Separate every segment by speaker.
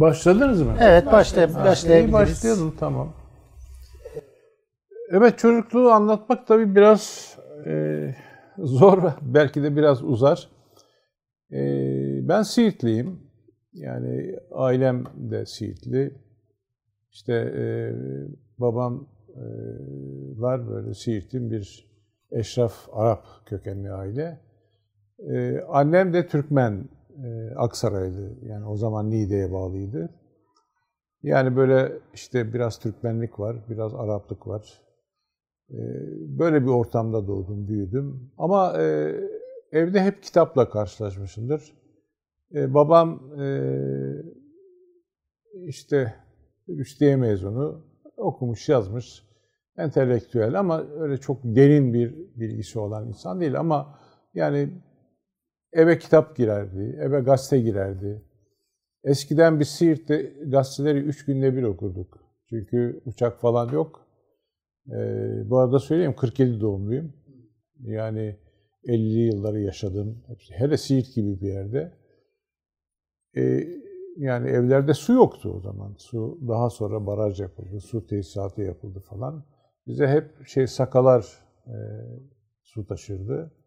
Speaker 1: Başladınız mı?
Speaker 2: Evet başla,
Speaker 1: Ha, iyi
Speaker 2: başlayabiliriz.
Speaker 1: başlayalım tamam. Evet çocukluğu anlatmak tabii biraz e, zor belki de biraz uzar. E, ben Siirtliyim. Yani ailem de Siirtli. İşte e, babam e, var böyle Siirt'in bir eşraf Arap kökenli aile. E, annem de Türkmen, e, Aksaraylı. Yani o zaman Niğde'ye bağlıydı. Yani böyle işte biraz Türkmenlik var, biraz Araplık var. Ee, Böyle bir ortamda doğdum, büyüdüm. Ama e, evde hep kitapla karşılaşmışımdır. E, babam e, işte Rüşdiye mezunu, okumuş, yazmış, entelektüel ama öyle çok derin bir bilgisi olan insan değil. Ama yani eve kitap girerdi, eve gazete girerdi. Eskiden biz Siirt'te gazeteleri üç günde bir okurduk. Çünkü uçak falan yok. Ee, bu arada söyleyeyim 47 doğumluyum. Yani 50'li yılları yaşadım. Hele Siirt gibi bir yerde. Ee, yani evlerde su yoktu o zaman. Su daha sonra baraj yapıldı, su tesisatı yapıldı falan. Bize hep şey sakalar e, su taşırdı.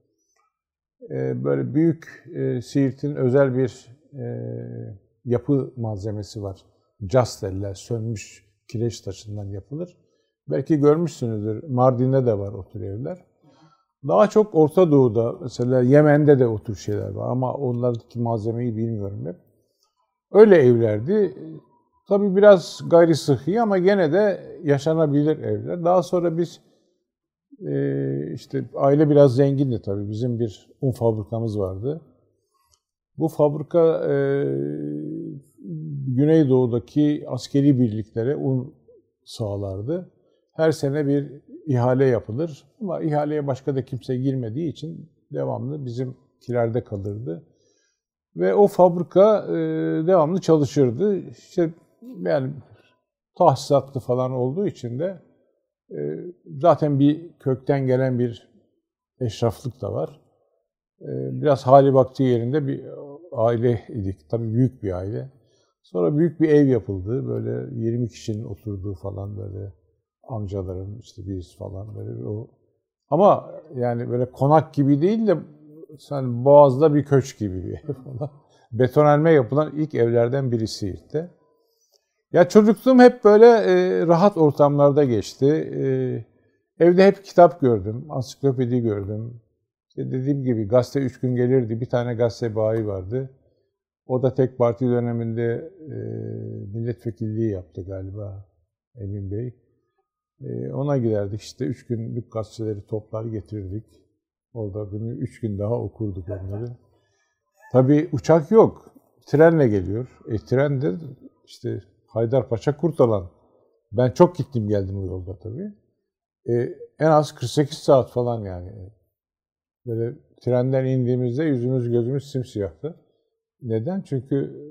Speaker 1: Ee, böyle büyük e, Siirt'in özel bir e, yapı malzemesi var. Cas derler, sönmüş kireç taşından yapılır. Belki görmüşsünüzdür, Mardin'de de var o tür evler. Daha çok Orta Doğu'da, mesela Yemen'de de o tür şeyler var ama onlardaki malzemeyi bilmiyorum hep. Öyle evlerdi. Tabii biraz gayri sıhhi ama gene de yaşanabilir evler. Daha sonra biz işte aile biraz zengindi tabii. Bizim bir un fabrikamız vardı. Bu fabrika e, Güneydoğu'daki askeri birliklere un sağlardı. Her sene bir ihale yapılır ama ihaleye başka da kimse girmediği için devamlı bizim kilerde kalırdı. Ve o fabrika e, devamlı çalışırdı. İşte yani tahsisatlı falan olduğu için de zaten bir kökten gelen bir eşraflık da var. E, biraz hali vakti yerinde bir aile idik. Tabii büyük bir aile. Sonra büyük bir ev yapıldı. Böyle 20 kişinin oturduğu falan böyle amcaların işte biz falan böyle o. Ama yani böyle konak gibi değil de sen Boğaz'da bir köç gibi bir ev falan. Betonelme yapılan ilk evlerden biri Siirt'te. Ya çocukluğum hep böyle e, rahat ortamlarda geçti. E, evde hep kitap gördüm, ansiklopedi gördüm. İşte dediğim gibi gazete üç gün gelirdi. Bir tane gazete bayi vardı. O da tek parti döneminde e, milletvekilliği yaptı galiba Emin Bey. E, ona giderdik işte üç günlük gazeteleri toplar getirirdik. Orada günü üç gün daha okurduk onları. Tabii uçak yok. Trenle geliyor. E, tren de işte Haydarpaşa Kurtalan. Ben çok gittim geldim o yolda tabii. E, en az 48 saat falan yani. Böyle trenden indiğimizde yüzümüz gözümüz simsiyahtı. Neden? Çünkü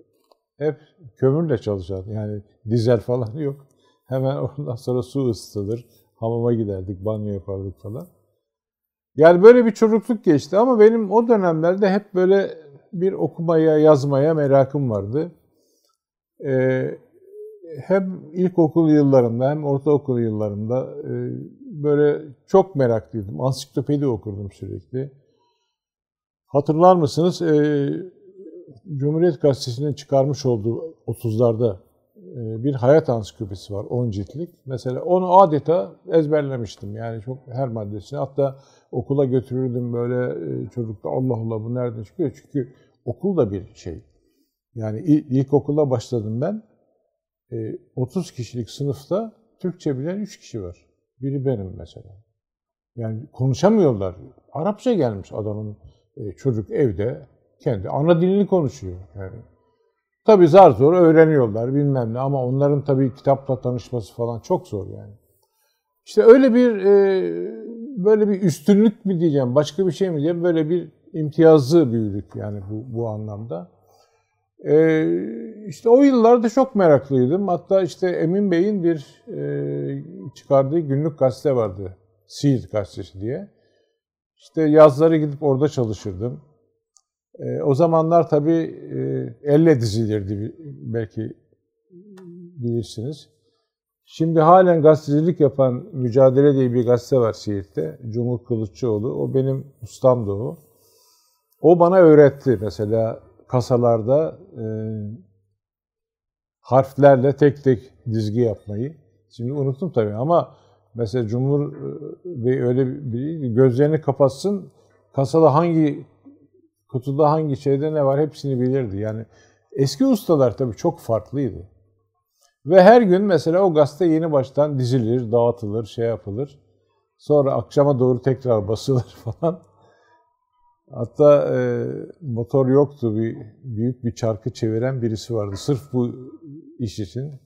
Speaker 1: hep kömürle çalışan yani dizel falan yok. Hemen ondan sonra su ısıtılır. Hamama giderdik, banyo yapardık falan. Yani böyle bir çocukluk geçti ama benim o dönemlerde hep böyle bir okumaya, yazmaya merakım vardı. Ee, hem ilkokul yıllarımda hem ortaokul yıllarımda e, böyle çok meraklıydım. Ansiklopedi okurdum sürekli. Hatırlar mısınız? Ee, Cumhuriyet Gazetesi'nin çıkarmış olduğu 30'larda e, bir hayat ansiklopedisi var 10 ciltlik. Mesela onu adeta ezberlemiştim. Yani çok her maddesini. Hatta okula götürürdüm böyle e, çocukta Allah Allah bu nereden çıkıyor? Çünkü okul da bir şey. Yani il- ilkokula başladım ben. E, 30 kişilik sınıfta Türkçe bilen 3 kişi var. Biri benim mesela. Yani konuşamıyorlar. Arapça gelmiş adamın e, çocuk evde kendi ana dilini konuşuyor. Yani Tabii zar zor öğreniyorlar bilmem ne ama onların tabii kitapla tanışması falan çok zor yani. İşte öyle bir e, böyle bir üstünlük mü diyeceğim, başka bir şey mi diyeceğim, böyle bir imtiyazlı büyüdük yani bu, bu anlamda. E, işte o yıllarda çok meraklıydım. Hatta işte Emin Bey'in bir e, çıkardığı günlük gazete vardı. Siirt gazetesi diye. İşte yazları gidip orada çalışırdım. E, o zamanlar tabii e, elle dizilirdi belki bilirsiniz. Şimdi halen gazetecilik yapan Mücadele diye bir gazete var Siirt'te. Cumhur Kılıççıoğlu. O benim ustamdı o. O bana öğretti mesela kasalarda e, harflerle tek tek dizgi yapmayı. Şimdi unuttum tabii ama mesela Cumhur Bey öyle bir gözlerini kapatsın kasada hangi kutuda hangi şeyde ne var hepsini bilirdi. Yani eski ustalar tabii çok farklıydı. Ve her gün mesela o gazete yeni baştan dizilir, dağıtılır, şey yapılır. Sonra akşama doğru tekrar basılır falan. Hatta e, motor yoktu. Bir büyük bir çarkı çeviren birisi vardı. Sırf bu iş için.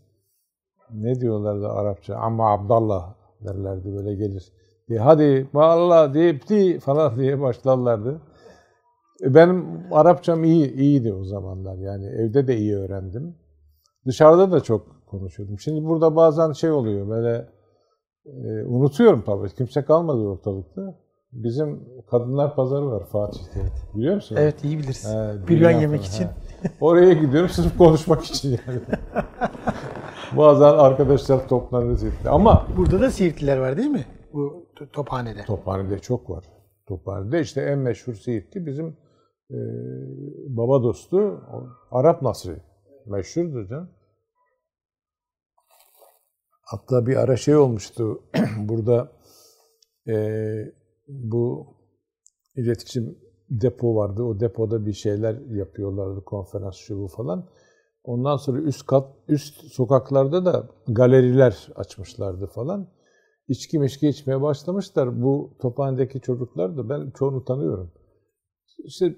Speaker 1: Ne diyorlardı Arapça? Ama Abdallah derlerdi böyle gelir. Diye, Hadi Allah deyip falan diye başlarlardı. E, benim Arapçam iyi, iyiydi o zamanlar. Yani evde de iyi öğrendim. Dışarıda da çok konuşuyordum. Şimdi burada bazen şey oluyor böyle e, unutuyorum tabii. Kimse kalmadı ortalıkta. Bizim kadınlar pazarı var Fatih'te. Biliyor musun?
Speaker 2: Evet iyi biliriz.
Speaker 1: He,
Speaker 2: Bülyan
Speaker 1: dünya
Speaker 2: yemek
Speaker 1: falan,
Speaker 2: için.
Speaker 1: Oraya gidiyorum sırf konuşmak için yani. Bazen arkadaşlar toplanırız. etti. Ama
Speaker 2: Burada da Siirtliler var değil mi? Bu tophanede.
Speaker 1: Tophane'de çok var. Tophane'de işte en meşhur Siirtli bizim e, baba dostu Arap Nasri. Meşhurdur canım. Hatta bir ara şey olmuştu burada e, bu iletişim depo vardı. O depoda bir şeyler yapıyorlardı. Konferans şu bu falan. Ondan sonra üst kat, üst sokaklarda da galeriler açmışlardı falan. İçki mişki içmeye başlamışlar. Bu tophanedeki çocuklar da ben çoğunu tanıyorum. İşte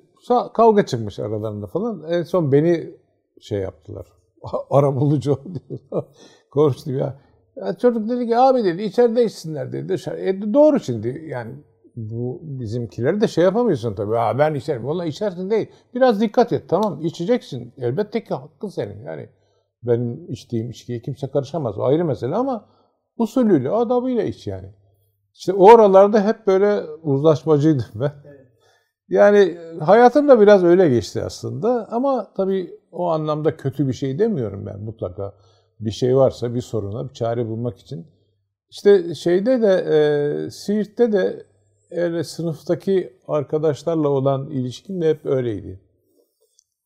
Speaker 1: kavga çıkmış aralarında falan. En son beni şey yaptılar. Arabulucu diyor. Konuştu ya. ya. Çocuk dedi ki abi dedi içeride içsinler dedi. Dışarı. E, doğru şimdi yani bu bizimkileri de şey yapamıyorsun tabii. Ha, ben içerim. Valla içersin değil. Biraz dikkat et. Tamam içeceksin. Elbette ki hakkın senin. Yani benim içtiğim içkiye kimse karışamaz. O ayrı mesele ama usulüyle, adabıyla iç yani. İşte o oralarda hep böyle uzlaşmacıydım ben. Yani hayatım da biraz öyle geçti aslında ama tabii o anlamda kötü bir şey demiyorum ben mutlaka. Bir şey varsa bir soruna bir çare bulmak için. İşte şeyde de e, Siirt'te de öyle sınıftaki arkadaşlarla olan ilişkim de hep öyleydi.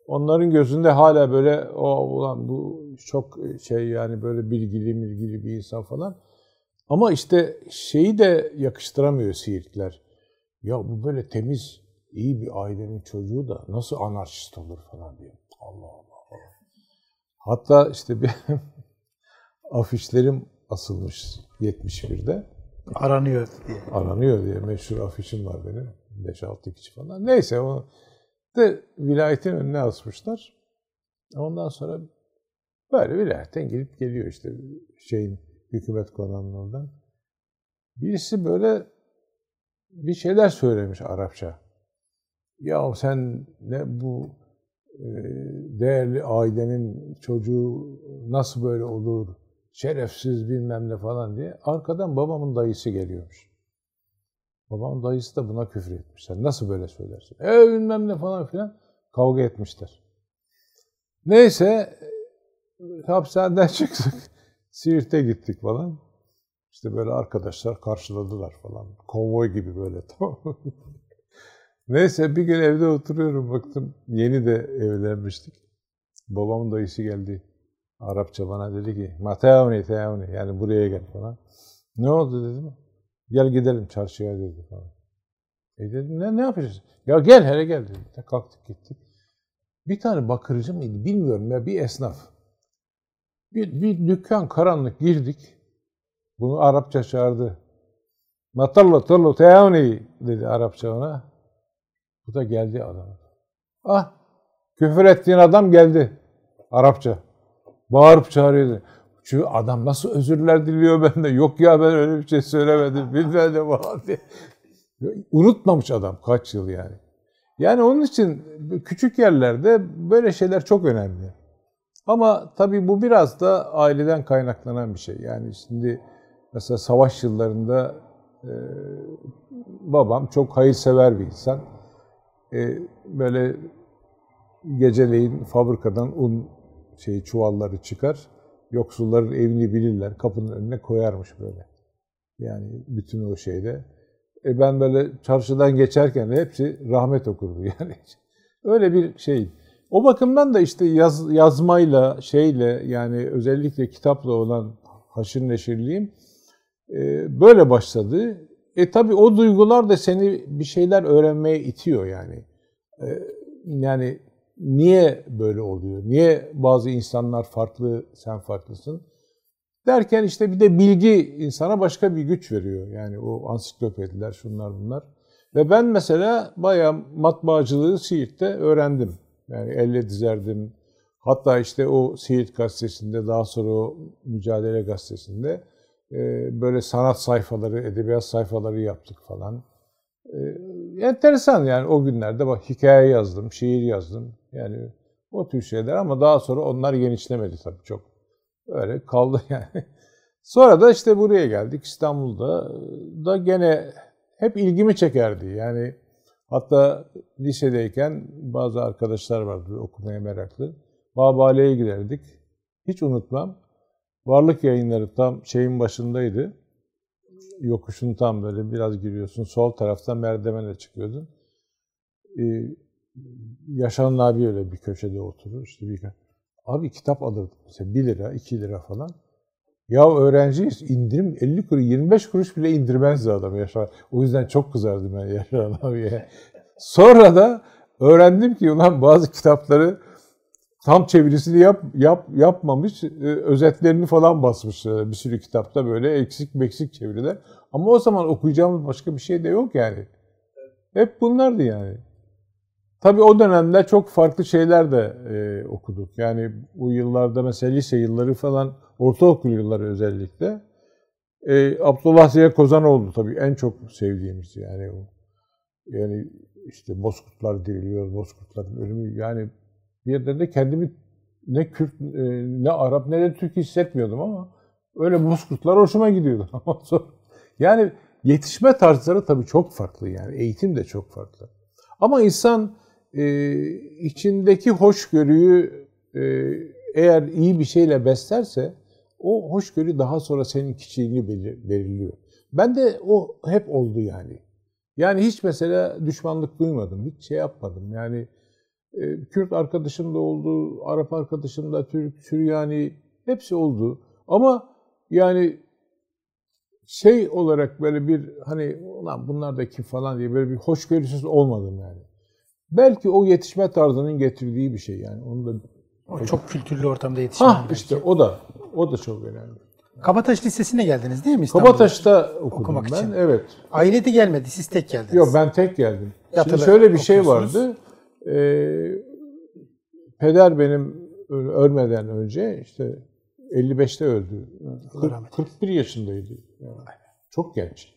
Speaker 1: Onların gözünde hala böyle o ulan bu çok şey yani böyle bilgili bilgili bir insan falan. Ama işte şeyi de yakıştıramıyor Siirtler. Ya bu böyle temiz, iyi bir ailenin çocuğu da nasıl anarşist olur falan diyor. Allah Allah. Hatta işte bir afişlerim asılmış 71'de.
Speaker 2: Aranıyor diye.
Speaker 1: Aranıyor diye meşhur afişim var benim. 5-6 kişi falan. Neyse onu de vilayetin önüne asmışlar. Ondan sonra böyle vilayetten gidip geliyor işte şeyin hükümet konağının oradan. Birisi böyle bir şeyler söylemiş Arapça. Ya sen ne bu e, değerli ailenin çocuğu nasıl böyle olur? Şerefsiz bilmem ne falan diye. Arkadan babamın dayısı geliyormuş. Babamın dayısı da buna küfür etmişler. Nasıl böyle söylersin? E bilmem ne falan filan. Kavga etmişler. Neyse hapishaneden çıktık. Siirt'e gittik falan. İşte böyle arkadaşlar karşıladılar falan. Konvoy gibi böyle? Neyse bir gün evde oturuyorum baktım. Yeni de evlenmiştik. Babamın dayısı geldi. Arapça bana dedi ki Mateavni, teavni yani buraya gel falan. Ne oldu dedim. Gel gidelim çarşıya dedi falan. E dedim ne, ne yapacağız? Ya gel hele gel dedi. Kalktık gittik. Bir tane bakırcı mıydı bilmiyorum ya bir esnaf. Bir, bir dükkan karanlık girdik. Bunu Arapça çağırdı. Matallo tallo teavni dedi Arapça ona. Bu da geldi adam. Ah küfür ettiğin adam geldi. Arapça. Bağırıp çağırıyordu. Şu adam nasıl özürler diliyor bende. Yok ya ben öyle bir şey söylemedim. Bilmem ne falan. Unutmamış adam kaç yıl yani. Yani onun için küçük yerlerde böyle şeyler çok önemli. Ama tabii bu biraz da aileden kaynaklanan bir şey. Yani şimdi mesela savaş yıllarında e, babam çok hayırsever bir insan. E, böyle geceleyin fabrikadan un şey çuvalları çıkar. Yoksulların evini bilirler. Kapının önüne koyarmış böyle. Yani bütün o şeyde. E ben böyle çarşıdan geçerken hepsi rahmet okurdu yani. Öyle bir şey. O bakımdan da işte yaz, yazmayla, şeyle yani özellikle kitapla olan haşır neşirliğim e, böyle başladı. E tabi o duygular da seni bir şeyler öğrenmeye itiyor yani. E, yani niye böyle oluyor? Niye bazı insanlar farklı, sen farklısın? Derken işte bir de bilgi insana başka bir güç veriyor. Yani o ansiklopediler, şunlar bunlar. Ve ben mesela bayağı matbaacılığı Siirt'te öğrendim. Yani elle dizerdim. Hatta işte o Siirt gazetesinde, daha sonra o Mücadele gazetesinde e, böyle sanat sayfaları, edebiyat sayfaları yaptık falan. Enteresan yani o günlerde bak hikaye yazdım, şiir yazdım. Yani o tür şeyler ama daha sonra onlar genişlemedi tabii çok. Öyle kaldı yani. Sonra da işte buraya geldik İstanbul'da da gene hep ilgimi çekerdi. Yani hatta lisedeyken bazı arkadaşlar vardı okumaya meraklı. Babale'ye giderdik. Hiç unutmam. Varlık yayınları tam şeyin başındaydı. Yokuşun tam böyle biraz giriyorsun. Sol taraftan merdivenle çıkıyordun. Ee, Yaşan abi öyle bir köşede oturur. İşte bir Abi kitap alırdım. Mesela 1 lira, 2 lira falan. Ya öğrenciyiz indirim 50 kuruş 25 kuruş bile indirmezdi adam Yaşar. O yüzden çok kızardım ben Yaşar abiye. Sonra da öğrendim ki ulan bazı kitapları tam çevirisini yap, yap yapmamış, e, özetlerini falan basmış bir sürü kitapta böyle eksik meksik çeviriler. Ama o zaman okuyacağımız başka bir şey de yok yani. Hep bunlardı yani. Tabii o dönemde çok farklı şeyler de e, okuduk. Yani bu yıllarda mesela lise yılları falan, ortaokul yılları özellikle. E, Abdullah Ziya Kozanoğlu tabii en çok sevdiğimiz yani o. Yani işte Bozkurtlar diriliyor, Bozkurtların ölümü. Yani bir yerde de kendimi ne Kürt, e, ne Arap ne de Türk hissetmiyordum ama öyle Bozkurtlar hoşuma gidiyordu. yani yetişme tarzları tabii çok farklı yani. Eğitim de çok farklı. Ama insan e, içindeki hoşgörüyü e, eğer iyi bir şeyle beslerse o hoşgörü daha sonra senin kişiliğini belirliyor. Ben de o hep oldu yani. Yani hiç mesela düşmanlık duymadım, hiç şey yapmadım. Yani Kürt arkadaşım da oldu, Arap arkadaşım da, Türk, Süryani hepsi oldu. Ama yani şey olarak böyle bir hani ulan bunlar da kim falan diye böyle bir hoşgörüsüz olmadım yani. Belki o yetişme tarzının getirdiği bir şey yani. Onu da
Speaker 2: o çok kültürlü ortamda yetişmen.
Speaker 1: Ha işte o da o da çok önemli.
Speaker 2: Kabataş Lisesi'ne geldiniz değil mi İstanbul'da?
Speaker 1: Kabataş'ta okudum Okumak ben. Için. Evet.
Speaker 2: Aile de gelmedi. Siz tek geldiniz.
Speaker 1: Yok ben tek geldim. Yatılı Şimdi şöyle bir şey vardı. Ee, peder benim ölmeden önce işte 55'te öldü. 40, 41 yaşındaydı. Yani çok genç.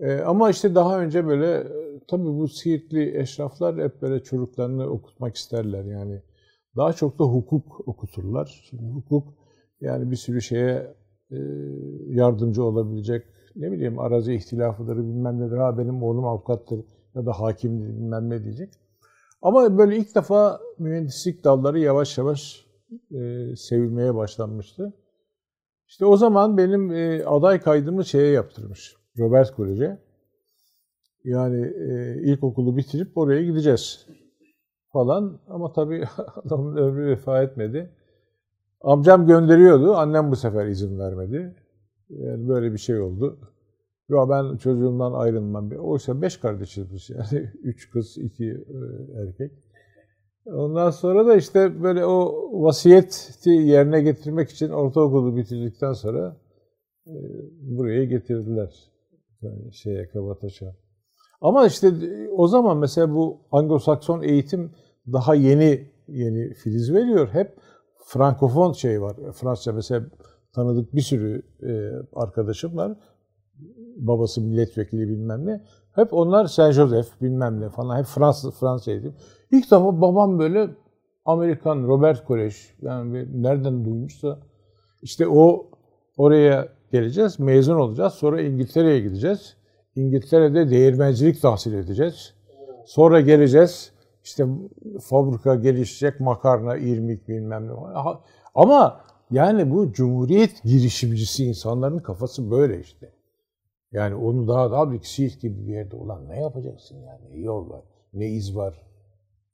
Speaker 1: Ee, ama işte daha önce böyle tabii bu Siirtli eşraflar hep böyle çocuklarını okutmak isterler yani. Daha çok da hukuk okuturlar. Şimdi hukuk yani bir sürü şeye e, yardımcı olabilecek ne bileyim arazi ihtilafıdır bilmem nedir. Ha benim oğlum avukattır ya da hakimdir bilmem ne diyecek. Ama böyle ilk defa mühendislik dalları yavaş yavaş e, sevilmeye başlanmıştı. İşte o zaman benim e, aday kaydımı şeye yaptırmış. Robert Kolej'e. Yani e, ilkokulu bitirip oraya gideceğiz falan. Ama tabii adamın ömrü vefa etmedi. Amcam gönderiyordu. Annem bu sefer izin vermedi. Yani böyle bir şey oldu. Ya ben çocuğumdan ayrılmam. Oysa beş kardeşiz biz yani. Üç kız, iki e, erkek. Ondan sonra da işte böyle o vasiyeti yerine getirmek için ortaokulu bitirdikten sonra e, buraya getirdiler. Yani şeye Kabataş'a. Ama işte o zaman mesela bu Anglo-Sakson eğitim daha yeni yeni filiz veriyor. Hep Frankofon şey var. Fransızca mesela tanıdık bir sürü e, arkadaşım var. Babası milletvekili bilmem ne. Hep onlar Saint Joseph bilmem ne falan. Hep Fransız eğitim. İlk defa babam böyle Amerikan Robert Kolej yani nereden duymuşsa işte o oraya geleceğiz, mezun olacağız. Sonra İngiltere'ye gideceğiz. İngiltere'de değirmencilik tahsil edeceğiz. Sonra geleceğiz. işte fabrika gelişecek, makarna, irmik bilmem ne. Ama yani bu cumhuriyet girişimcisi insanların kafası böyle işte. Yani onu daha daha bir Siirt gibi bir yerde olan ne yapacaksın yani? Ne yol var, ne iz var.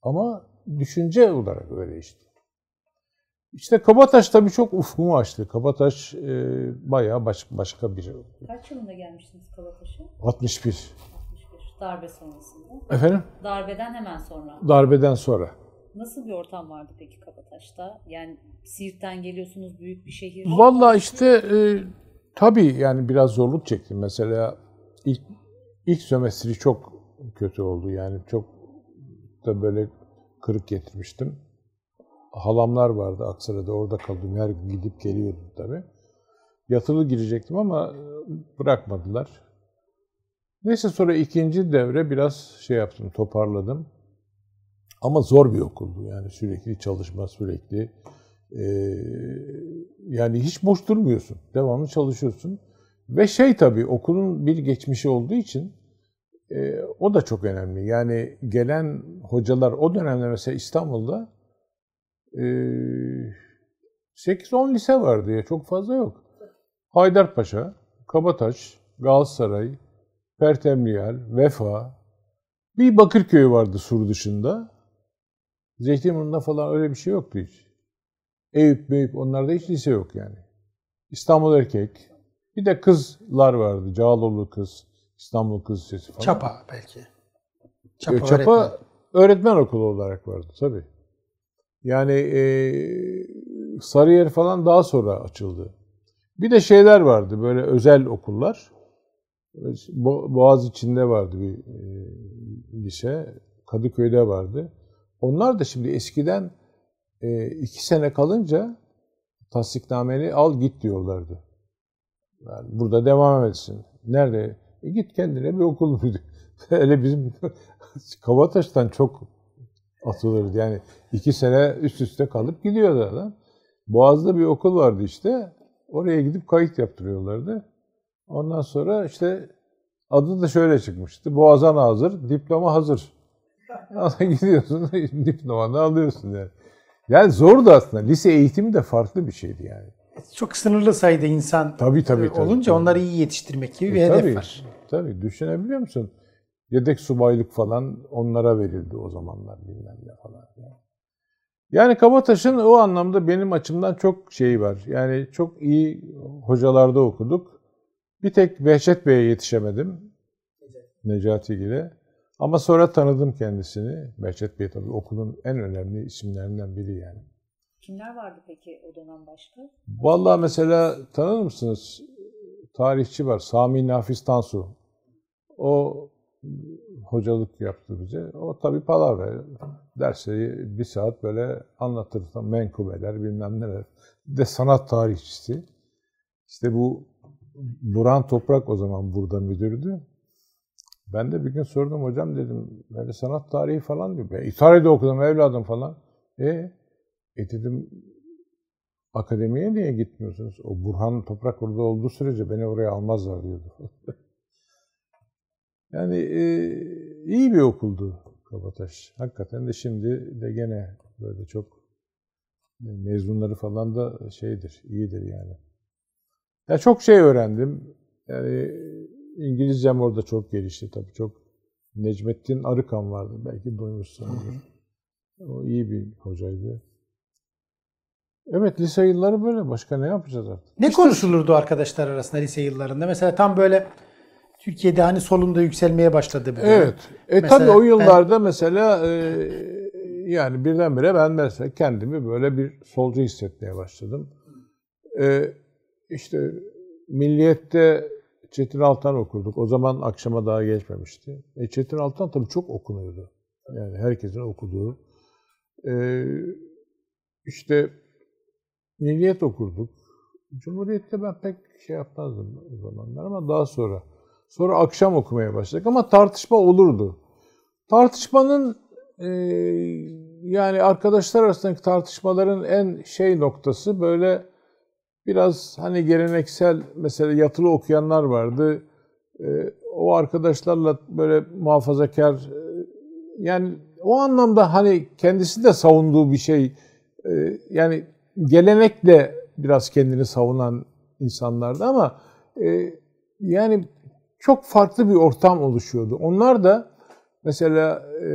Speaker 1: Ama düşünce olarak öyle işte. İşte Kabataş tabii çok ufkumu açtı. Kabataş e, bayağı baş, başka bir.
Speaker 3: Kaç yılında gelmiştiniz Kabataş'a?
Speaker 1: 61.
Speaker 3: 61. Darbe sonrasında.
Speaker 1: Efendim?
Speaker 3: Darbeden hemen sonra.
Speaker 1: Darbeden sonra.
Speaker 3: Nasıl bir ortam vardı peki Kabataş'ta? Yani Siirt'ten geliyorsunuz büyük bir şehir.
Speaker 1: Valla işte e, tabii yani biraz zorluk çektim. Mesela ilk ilk sömestri çok kötü oldu. Yani çok da böyle kırık getirmiştim. Halamlar vardı Aksaray'da orada kaldım. Her gün gidip geliyordum tabii. Yatılı girecektim ama bırakmadılar. Neyse sonra ikinci devre biraz şey yaptım, toparladım. Ama zor bir okuldu yani sürekli çalışma, sürekli e, yani hiç boş durmuyorsun, devamlı çalışıyorsun. Ve şey tabii okulun bir geçmişi olduğu için e, o da çok önemli. Yani gelen hocalar o dönemde mesela İstanbul'da e, 8-10 lise vardı ya çok fazla yok. Haydarpaşa, Kabataş, Galatasaray, Pertemniyel, Vefa, bir Bakırköy vardı sur dışında. Zeytinburnu'nda falan öyle bir şey yoktu hiç. Eyüp, Meyüp onlarda hiç lise yok yani. İstanbul Erkek. Bir de kızlar vardı. Cağaloğlu kız, İstanbul Kız Lisesi falan.
Speaker 2: Çapa belki.
Speaker 1: Çapa, Çapa öğretmen. öğretmen okulu olarak vardı tabii. Yani e, Sarıyer falan daha sonra açıldı. Bir de şeyler vardı böyle özel okullar. Boğaz içinde vardı bir e, lise. Kadıköy'de vardı. Onlar da şimdi eskiden e, iki sene kalınca tasdiknameni al git diyorlardı. Yani burada devam etsin. Nerede? E git kendine bir okul müydü? Öyle bizim Kabataş'tan çok atılırdı. Yani iki sene üst üste kalıp gidiyordu adam. Boğaz'da bir okul vardı işte. Oraya gidip kayıt yaptırıyorlardı. Ondan sonra işte adı da şöyle çıkmıştı. Boğazan hazır, diploma hazır. gidiyorsun, diplomanı alıyorsun yani. Yani zordu aslında. Lise eğitimi de farklı bir şeydi yani.
Speaker 2: Çok sınırlı sayıda insan
Speaker 1: tabii, tabii, tabii,
Speaker 2: olunca
Speaker 1: tabii.
Speaker 2: onları iyi yetiştirmek gibi
Speaker 1: e,
Speaker 2: bir hedef
Speaker 1: tabii,
Speaker 2: var.
Speaker 1: Tabii düşünebiliyor musun? Yedek subaylık falan onlara verildi o zamanlar bilmem ne falan. Yani. Yani Kabataş'ın o anlamda benim açımdan çok şeyi var. Yani çok iyi hocalarda okuduk. Bir tek Behçet Bey'e yetişemedim. Necati Gil'e. Ama sonra tanıdım kendisini. Behçet Bey tabii okulun en önemli isimlerinden biri yani.
Speaker 3: Kimler vardı peki o dönem başka?
Speaker 1: Vallahi mesela tanır mısınız? Tarihçi var. Sami Nafiz Tansu. O hocalık yaptı bize. O tabii palavra. Dersleri bir saat böyle anlatır. Menkubeler bilmem neler. Bir de sanat tarihçisi. İşte bu Buran Toprak o zaman burada müdürdü. Ben de bir gün sordum hocam dedim böyle sanat tarihi falan diyor. İtalya'da okudum evladım falan. E, e dedim akademiye niye gitmiyorsunuz? O Burhan Toprak orada olduğu sürece beni oraya almazlar diyordu. yani e, iyi bir okuldu Kabataş. Hakikaten de şimdi de gene böyle çok mezunları falan da şeydir, iyidir yani. Ya çok şey öğrendim. Yani İngilizcem orada çok gelişti tabii. Çok Necmettin Arıkan vardı. Belki duymuşsunuzdur. O iyi bir hocaydı. Evet lise yılları böyle. Başka ne yapacağız artık?
Speaker 2: Ne konuşulurdu arkadaşlar arasında lise yıllarında? Mesela tam böyle Türkiye'de hani solunda yükselmeye başladı. Böyle.
Speaker 1: Evet. E mesela tabii o yıllarda ben... mesela e, yani birdenbire ben mesela kendimi böyle bir solcu hissetmeye başladım. E, işte Milliyet'te Çetin Altan okurduk. O zaman akşama daha geçmemişti. E Çetin Altan tabii çok okunuyordu. Yani herkesin okuduğu. E, işte Milliyet okurduk. Cumhuriyet'te ben pek şey yapmazdım o zamanlar ama daha sonra. Sonra akşam okumaya başladık ama tartışma olurdu. Tartışmanın e, yani arkadaşlar arasındaki tartışmaların en şey noktası böyle biraz hani geleneksel mesela yatılı okuyanlar vardı. E, o arkadaşlarla böyle muhafazakar e, yani o anlamda hani kendisi de savunduğu bir şey e, yani gelenekle biraz kendini savunan insanlardı ama e, yani çok farklı bir ortam oluşuyordu. Onlar da mesela e,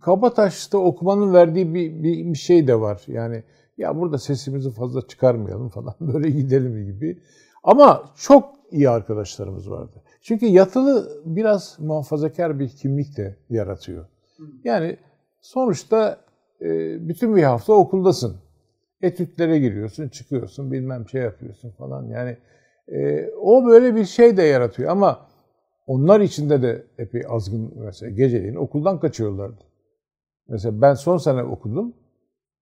Speaker 1: Kabataş'ta okumanın verdiği bir, bir, bir şey de var. Yani ya burada sesimizi fazla çıkarmayalım falan böyle gidelim gibi. Ama çok iyi arkadaşlarımız vardı. Çünkü yatılı biraz muhafazakar bir kimlik de yaratıyor. Yani sonuçta e, bütün bir hafta okuldasın. Etütlere giriyorsun, çıkıyorsun, bilmem şey yapıyorsun falan. Yani e, o böyle bir şey de yaratıyor ama onlar içinde de epey azgın mesela geceleyin okuldan kaçıyorlardı. Mesela ben son sene okudum.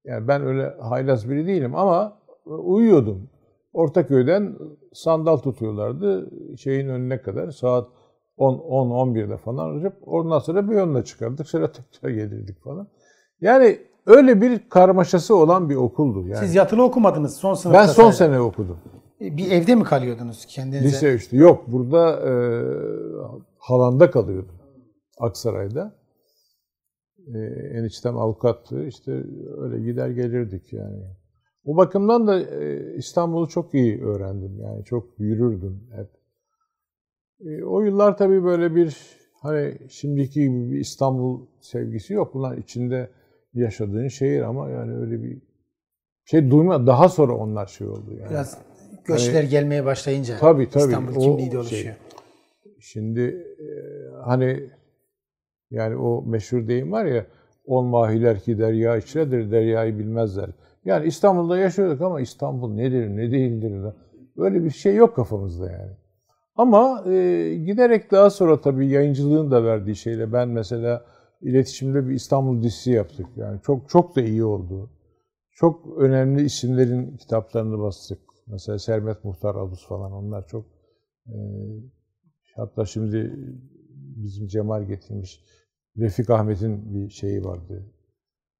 Speaker 1: Yani ben öyle haylaz biri değilim ama uyuyordum. Ortaköy'den sandal tutuyorlardı şeyin önüne kadar saat 10 10 11'de falan hocam. Ondan sonra bir yönle çıkardık. Sonra tekrar gelirdik falan. Yani öyle bir karmaşası olan bir okuldu yani.
Speaker 2: Siz yatılı okumadınız son sınıfta.
Speaker 1: ben son
Speaker 2: sadece.
Speaker 1: sene okudum.
Speaker 2: Bir evde mi kalıyordunuz kendinize?
Speaker 1: Lise 3'te. Yok burada e, Halan'da kalıyordum. Aksaray'da. E, eniştem avukattı. İşte öyle gider gelirdik yani. O bakımdan da e, İstanbul'u çok iyi öğrendim. Yani çok yürürdüm hep. E, o yıllar tabii böyle bir hani şimdiki gibi bir İstanbul sevgisi yok. Bunlar içinde yaşadığın şehir ama yani öyle bir şey duyma daha sonra onlar şey oldu yani.
Speaker 2: Biraz göçler gelmeye başlayınca
Speaker 1: Tabii, tabii.
Speaker 2: İstanbul kimliği de
Speaker 1: şey-
Speaker 2: oluşuyor.
Speaker 1: Şimdi e, hani yani o meşhur deyim var ya on mahiler ki derya içredir, deryayı bilmezler. Yani İstanbul'da yaşıyorduk ama İstanbul nedir, ne değildir böyle bir şey yok kafamızda yani. Ama e, giderek daha sonra tabii yayıncılığın da verdiği şeyle ben mesela iletişimde bir İstanbul dizisi yaptık. Yani çok çok da iyi oldu. Çok önemli isimlerin kitaplarını bastık. Mesela Sermet Muhtar Alus falan onlar çok e, Hatta şimdi bizim Cemal getirmiş Refik Ahmet'in bir şeyi vardı.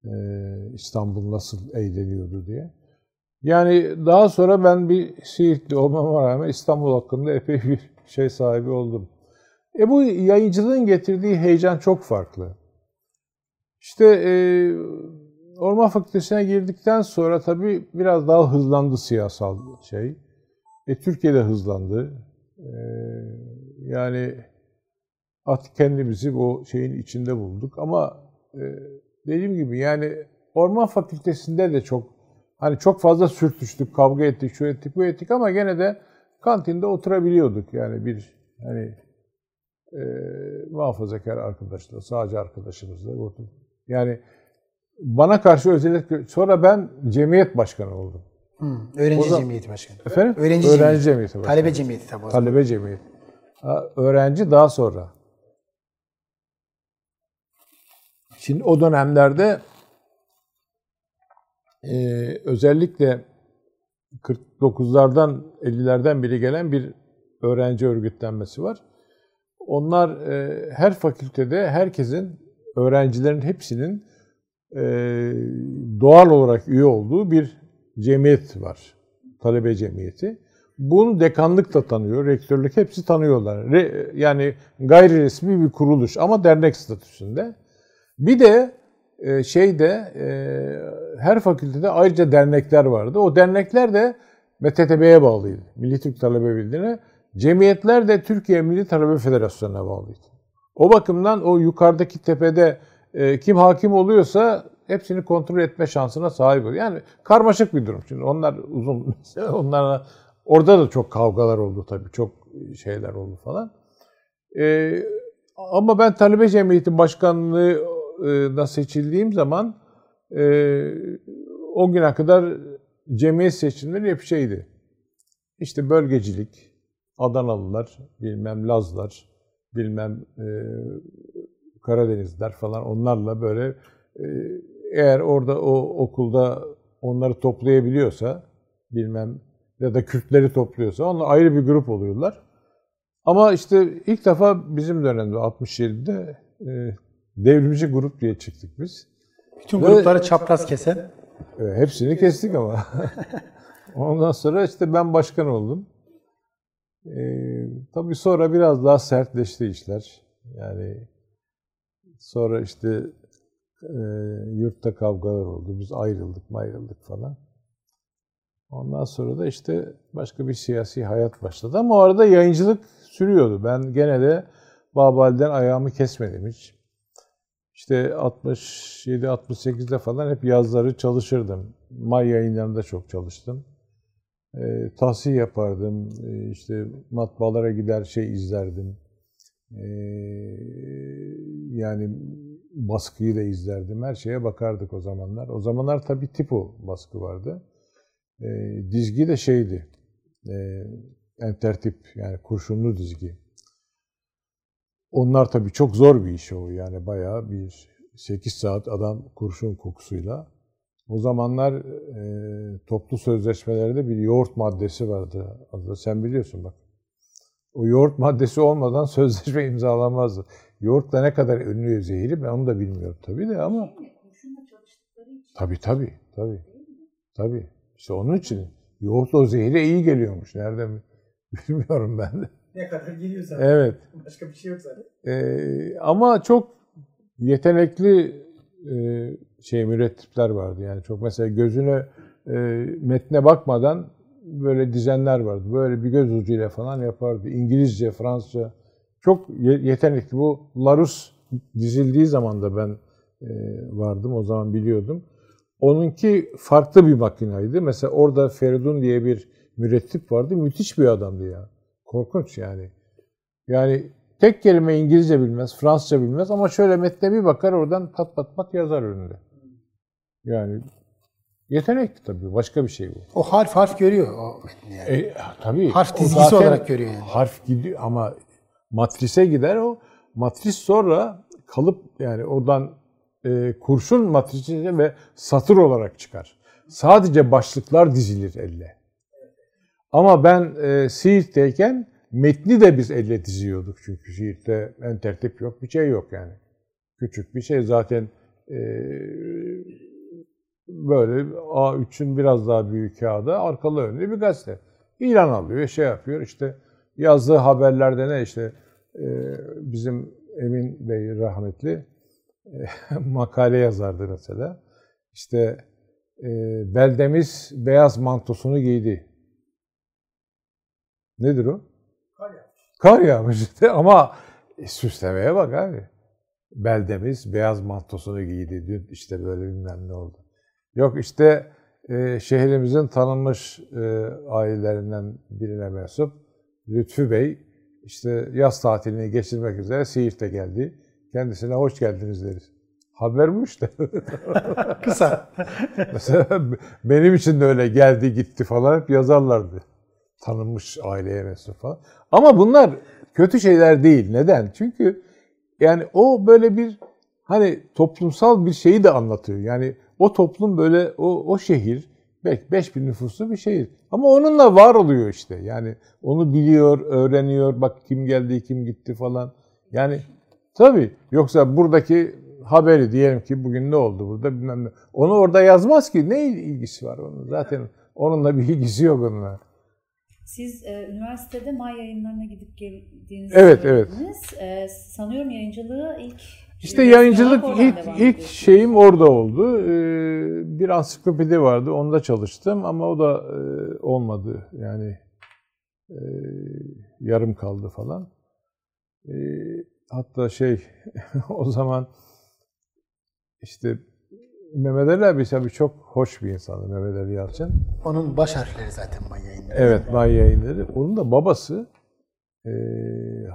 Speaker 1: Ee, İstanbul nasıl eğleniyordu diye. Yani daha sonra ben bir Siirtli olmama rağmen İstanbul hakkında epey bir şey sahibi oldum. E bu yayıncılığın getirdiği heyecan çok farklı. İşte e, Orman Fakültesi'ne girdikten sonra tabii biraz daha hızlandı siyasal şey. E, Türkiye'de hızlandı. E, yani artık kendimizi bu şeyin içinde bulduk. Ama e, dediğim gibi yani Orman Fakültesi'nde de çok hani çok fazla sürtüştük, kavga ettik, şu ettik, bu ettik ama gene de kantinde oturabiliyorduk. Yani bir hani e, muhafazakar arkadaşla, sağcı arkadaşımızla oturduk. Yani bana karşı özellikle sonra ben cemiyet başkanı oldum.
Speaker 2: Hı, öğrenci
Speaker 1: zaman-
Speaker 2: cemiyeti başkanı.
Speaker 1: Efendim?
Speaker 2: Öğrenci
Speaker 1: Öğrenci
Speaker 2: cemiyeti.
Speaker 1: cemiyeti başkanı.
Speaker 2: Talebe cemiyeti tabii.
Speaker 1: Talebe cemiyeti. Ha, öğrenci daha sonra. Şimdi o dönemlerde e, özellikle 49'lardan 50'lerden biri gelen bir öğrenci örgütlenmesi var. Onlar e, her fakültede herkesin, öğrencilerin hepsinin e, doğal olarak üye olduğu bir cemiyet var. Talebe cemiyeti. Bunu dekanlık da tanıyor, rektörlük hepsi tanıyorlar. Re- yani gayri resmi bir kuruluş ama dernek statüsünde. Bir de e, şeyde e, her fakültede ayrıca dernekler vardı. O dernekler de MTTB'ye bağlıydı. Milli Türk Talebe Birliği'ne. Cemiyetler de Türkiye Milli Talebe Federasyonu'na bağlıydı. O bakımdan o yukarıdaki tepede e, kim hakim oluyorsa hepsini kontrol etme şansına sahip oluyor. Yani karmaşık bir durum. Şimdi onlar uzun onlarla orada da çok kavgalar oldu tabii. Çok şeyler oldu falan. E, ama ben talebe cemiyeti başkanlığına seçildiğim zaman e, o güne kadar cemiyet seçimleri hep şeydi. İşte bölgecilik, Adanalılar, bilmem Lazlar, bilmem e, Karadenizler falan onlarla böyle e, eğer orada o okulda onları toplayabiliyorsa bilmem ya da Kürtleri topluyorsa onlar ayrı bir grup oluyorlar. Ama işte ilk defa bizim dönemde 67'de e, devrimci grup diye çıktık biz.
Speaker 2: Bütün
Speaker 1: Ve-
Speaker 2: grupları çapraz kesen.
Speaker 1: E, hepsini kestik ama. Ondan sonra işte ben başkan oldum. E, tabii sonra biraz daha sertleşti işler. Yani Sonra işte e, yurtta kavgalar oldu. Biz ayrıldık ayrıldık falan. Ondan sonra da işte başka bir siyasi hayat başladı. Ama o arada yayıncılık sürüyordu. Ben gene de Babal'den ayağımı kesmedim hiç. İşte 67-68'de falan hep yazları çalışırdım. May yayınlarında çok çalıştım. E, tahsil yapardım. E, işte matbaalara gider şey izlerdim. E, yani baskıyı da izlerdim. Her şeye bakardık o zamanlar. O zamanlar tabii tipo baskı vardı. E, dizgi de şeydi. E, entertip yani kurşunlu dizgi. Onlar tabii çok zor bir iş o yani bayağı bir 8 saat adam kurşun kokusuyla. O zamanlar e, toplu sözleşmelerde bir yoğurt maddesi vardı. Adı sen biliyorsun bak. O yoğurt maddesi olmadan sözleşme imzalanmazdı. Yoğurt da ne kadar önlüyor zehri ben onu da bilmiyorum tabii de ama. Tabii tabii tabii. Tabii. İşte onun için yoğurt o zehre iyi geliyormuş. Nereden bilmiyorum ben de.
Speaker 2: Ne kadar geliyor zaten.
Speaker 1: Evet.
Speaker 2: Başka bir şey yok zaten.
Speaker 1: Ee, ama çok yetenekli e, şey mürettipler vardı. Yani çok mesela gözüne e, metne bakmadan böyle dizenler vardı. Böyle bir göz ucuyla falan yapardı. İngilizce, Fransızca çok yetenekli. Bu Larus dizildiği zaman da ben e, vardım. O zaman biliyordum. Onunki farklı bir makinaydı. Mesela orada Feridun diye bir mürettip vardı. Müthiş bir adamdı ya. Korkunç yani. Yani tek kelime İngilizce bilmez, Fransızca bilmez ama şöyle metne bir bakar oradan pat pat pat yazar önünde. Yani yetenek tabii başka bir şey bu.
Speaker 2: O harf harf görüyor. O yani.
Speaker 1: E, tabii.
Speaker 2: Harf dizgisi olarak görüyor yani.
Speaker 1: Harf gidiyor ama matrise gider o. Matris sonra kalıp yani oradan e, kurşun matrisi ve satır olarak çıkar. Sadece başlıklar dizilir elle. Ama ben e, Siirt'teyken metni de biz elle diziyorduk çünkü Siirt'te entertip yok, bir şey yok yani. Küçük bir şey zaten e, böyle A3'ün biraz daha büyük kağıda arkalı önlü bir gazete. İlan alıyor, şey yapıyor işte yazdığı haberlerde ne işte e, bizim Emin Bey rahmetli e, makale yazardı mesela. İşte e, beldemiz beyaz mantosunu giydi. Nedir o?
Speaker 2: Kar yağmış.
Speaker 1: Kar yağmış işte ama e, süslemeye bak abi. Beldemiz beyaz mantosunu giydi. Dün işte böyle bilmem ne oldu. Yok işte e, şehrimizin tanınmış e, ailelerinden birine mensup Lütfü Bey işte yaz tatilini geçirmek üzere Siirt'e geldi. Kendisine hoş geldiniz deriz. Haber bu işte.
Speaker 2: Kısa.
Speaker 1: Mesela benim için de öyle geldi gitti falan hep yazarlardı. Tanınmış aileye mensup falan. Ama bunlar kötü şeyler değil. Neden? Çünkü yani o böyle bir hani toplumsal bir şeyi de anlatıyor. Yani o toplum böyle o, o şehir 5000 nüfuslu bir şehir. Ama onunla var oluyor işte. Yani onu biliyor, öğreniyor. Bak kim geldi, kim gitti falan. Yani tabii yoksa buradaki haberi diyelim ki bugün ne oldu burada bilmem ne. Onu orada yazmaz ki. Ne ilgisi var onun? Zaten onunla bir ilgisi yok onunla.
Speaker 3: Siz e, üniversitede May yayınlarına gidip geldiğinizi
Speaker 1: Evet,
Speaker 3: söylediniz. E, sanıyorum yayıncılığı ilk
Speaker 1: İşte yayıncılık ilk ilk şeyim orada oldu. Ee, bir ansiklopedi vardı. Onda çalıştım ama o da e, olmadı. Yani e, yarım kaldı falan. E, hatta şey o zaman işte Mehmet Ali abi tabii çok hoş bir insandı Mehmet Ali Yalçın.
Speaker 2: Onun baş harfleri zaten May yayınları.
Speaker 1: Evet, Bay Yayınları. Onun da babası e,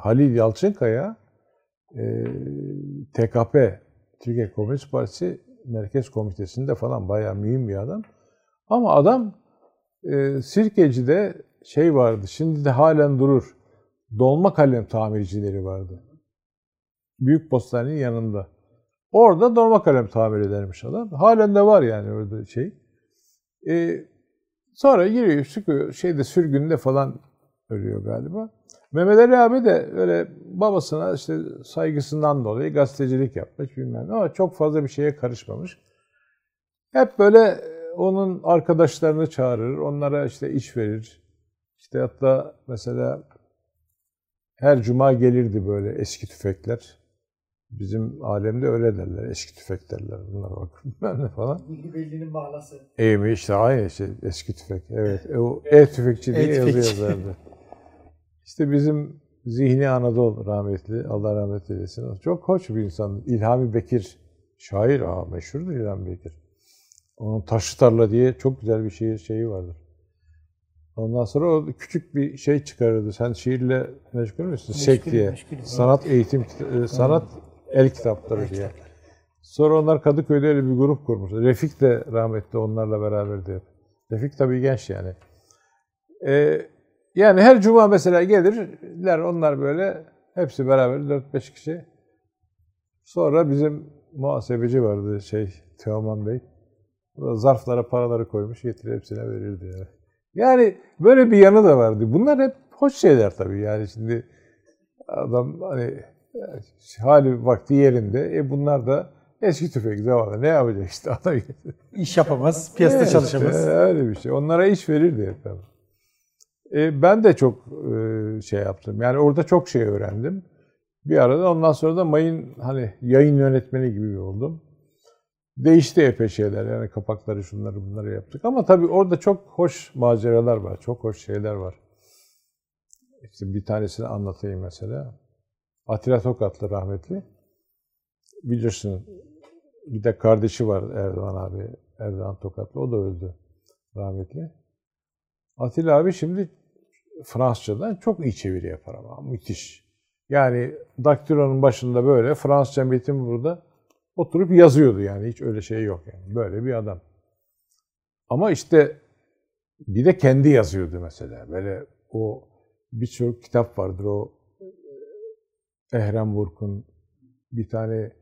Speaker 1: Halil Yalçınkaya e, TKP, Türkiye Komünist Partisi Merkez Komitesi'nde falan bayağı mühim bir adam. Ama adam e, Sirkeci'de şey vardı, şimdi de halen durur. Dolma kalem tamircileri vardı. Büyük postanenin yanında. Orada dolma kalem tamir edermiş adam. Halen de var yani orada şey. E, sonra giriyor, çıkıyor. Şeyde sürgünde falan ölüyor galiba. Mehmet Ali abi de öyle babasına işte saygısından dolayı gazetecilik yapmış bilmem ne ama çok fazla bir şeye karışmamış. Hep böyle onun arkadaşlarını çağırır, onlara işte iş verir. İşte hatta mesela her cuma gelirdi böyle eski tüfekler. Bizim alemde öyle derler. Eski tüfek derler. Bunlar bak bilmem ne falan.
Speaker 2: Birliği'nin bağlası.
Speaker 1: E işte aynı işte eski tüfek. Evet. E, o e-tüfekçi diye
Speaker 2: E-tüfekçi.
Speaker 1: yazı yazardı. İşte bizim Zihni Anadolu rahmetli. Allah rahmet eylesin. Çok hoş bir insan. İlhami Bekir. Şair. Aa, meşhurdur İlhami Bekir. Onun Taşlı Tarla diye çok güzel bir şiir şeyi vardır. Ondan sonra o küçük bir şey çıkarırdı. Sen şiirle meşgul müsün? Sek
Speaker 2: Meşgulüm,
Speaker 1: diye.
Speaker 2: meşgulüm.
Speaker 1: Sanat eğitim, e, sanat el kitapları diye. Sonra onlar Kadıköy'de öyle bir grup kurmuş. Refik de rahmetli onlarla beraberdi. Refik tabii genç yani. Ee, yani her cuma mesela gelirler onlar böyle hepsi beraber 4-5 kişi. Sonra bizim muhasebeci vardı şey Teoman Bey. O da zarflara paraları koymuş getirir hepsine verirdi. Yani. yani böyle bir yanı da vardı. Bunlar hep hoş şeyler tabii yani şimdi adam hani hali vakti yerinde. E bunlar da eski tüfek zamanında ne yapacak işte adam
Speaker 2: İş yapamaz, piyasada
Speaker 1: Evet,
Speaker 2: çalışamaz.
Speaker 1: işte öyle bir şey. Onlara iş verirdi hep tabii. E, ben de çok e, şey yaptım. Yani orada çok şey öğrendim. Bir arada ondan sonra da mayın hani yayın yönetmeni gibi oldum. Değişti epey şeyler. Yani kapakları şunları bunları yaptık. Ama tabii orada çok hoş maceralar var. Çok hoş şeyler var. İşte bir tanesini anlatayım mesela. Atilla Tokatlı rahmetli. Bilirsin bir de kardeşi var Erdoğan abi. Erdoğan Tokatlı. O da öldü rahmetli. Atilla abi şimdi Fransızcadan çok iyi çeviri yapar ama müthiş. Yani daktilonun başında böyle Fransızca metin burada oturup yazıyordu yani hiç öyle şey yok yani. Böyle bir adam. Ama işte bir de kendi yazıyordu mesela. Böyle o birçok kitap vardır o Ehrem Burk'un bir tane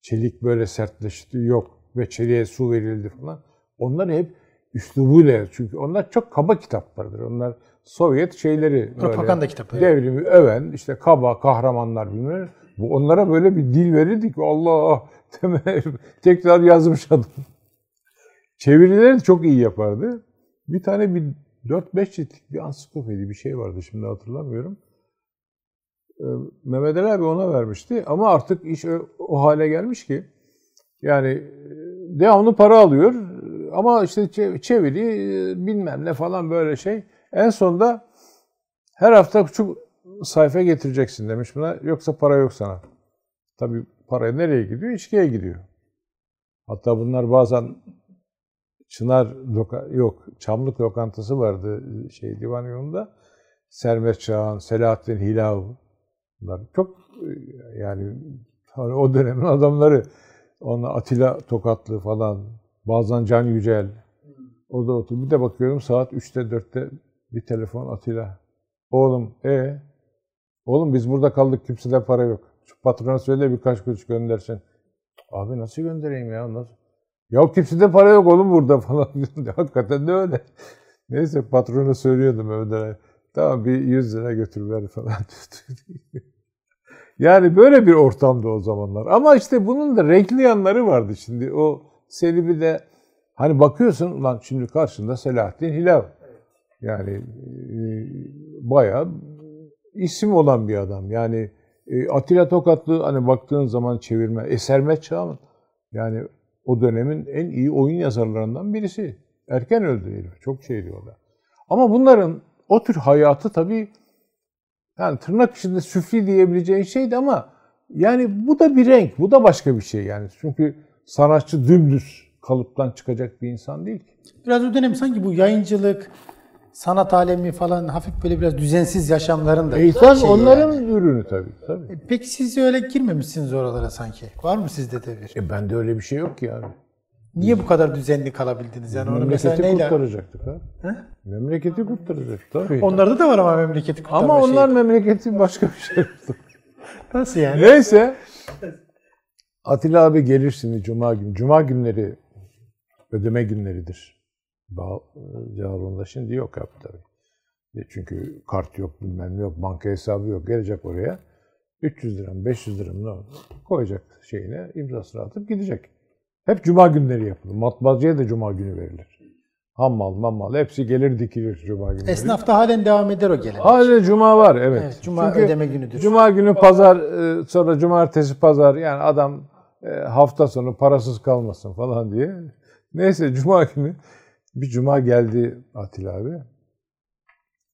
Speaker 1: çelik böyle sertleşti yok ve çeliğe su verildi falan. Onlar hep üslubuyla çünkü onlar çok kaba kitaplardır. Onlar Sovyet şeyleri böyle
Speaker 2: Propaganda kitapları.
Speaker 1: Devrimi öven işte kaba kahramanlar bilmem. Bu onlara böyle bir dil verirdi ki Allah tekrar yazmış adam. Çevirileri çok iyi yapardı. Bir tane bir 4-5 ciltlik bir ansiklopedi bir şey vardı şimdi hatırlamıyorum. Ee, Mehmet Ali abi ona vermişti ama artık iş o, hale gelmiş ki yani e, devamlı para alıyor ama işte çe- çeviri e, bilmem ne falan böyle şey. En sonunda her hafta küçük sayfa getireceksin demiş buna yoksa para yok sana. Tabii para nereye gidiyor? İçkiye gidiyor. Hatta bunlar bazen Çınar loka, yok Çamlık lokantası vardı şey divan yolunda. Sermet Çağan, Selahattin Hilav bunlar çok e, yani hani o dönemin adamları. Ona Atilla Tokatlı falan, bazen Can Yücel. O da otur. Bir de bakıyorum saat 3'te 4'te bir telefon Atilla. Oğlum e Oğlum biz burada kaldık kimsede para yok. Şu patrona söyle birkaç kuruş göndersin. Abi nasıl göndereyim ya? Nasıl? Ya kimsede para yok oğlum burada falan. Hakikaten de öyle. Neyse patrona söylüyordum öyle. Tamam bir 100 lira götür ver falan. yani böyle bir ortamda o zamanlar. Ama işte bunun da renkli yanları vardı şimdi. O seni bir de hani bakıyorsun ulan şimdi karşında Selahattin Hilav. Yani e, bayağı isim olan bir adam. Yani e, Atilla Tokatlı hani baktığın zaman çevirme. Esermet Çağan yani o dönemin en iyi oyun yazarlarından birisi. Erken öldü herif. Çok şey diyorlar. Ama bunların o tür hayatı tabii yani tırnak içinde süfli diyebileceğin şeydi ama yani bu da bir renk. Bu da başka bir şey yani. Çünkü sanatçı dümdüz kalıptan çıkacak bir insan değil ki.
Speaker 2: Biraz o dönem sanki bu yayıncılık, sanat alemi falan hafif böyle biraz düzensiz yaşamların da
Speaker 1: E tabii
Speaker 2: şeyi
Speaker 1: onların
Speaker 2: yani.
Speaker 1: ürünü tabii. tabii.
Speaker 2: E, Peki siz öyle girmemişsiniz oralara sanki. Var mı sizde de bir?
Speaker 1: E bende öyle bir şey yok ki abi.
Speaker 2: Niye bu kadar düzenli kalabildiniz? Yani onu mesela
Speaker 1: Memleketi
Speaker 2: neyle?
Speaker 1: kurtaracaktık ha.
Speaker 2: He?
Speaker 1: Memleketi kurtaracaktık tabii.
Speaker 2: Onlarda da var ama memleketi kurtarma
Speaker 1: Ama
Speaker 2: şeyi.
Speaker 1: onlar memleketi başka bir şey.
Speaker 2: Nasıl yani?
Speaker 1: Neyse. Atilla abi gelir şimdi Cuma günü. Cuma günleri ödeme günleridir. Cağaloğlu'nda şimdi yok abi tabii. E Çünkü kart yok, bilmem ne yok, banka hesabı yok. Gelecek oraya. 300 lira mı, 500 lira mı ne oldu? koyacak şeyine, imzasını atıp gidecek. Hep cuma günleri yapılır. Matbaacıya da cuma günü verilir. Hammal, mammal hepsi gelir dikilir cuma günü.
Speaker 2: Esnafta halen devam eder o gelenek.
Speaker 1: Hala cuma var evet.
Speaker 2: Evet, cuma
Speaker 1: Çünkü
Speaker 2: ödeme günüdür.
Speaker 1: Cuma günü pazar e, sonra cumartesi pazar yani adam e, hafta sonu parasız kalmasın falan diye. Neyse cuma günü bir cuma geldi Atilla abi.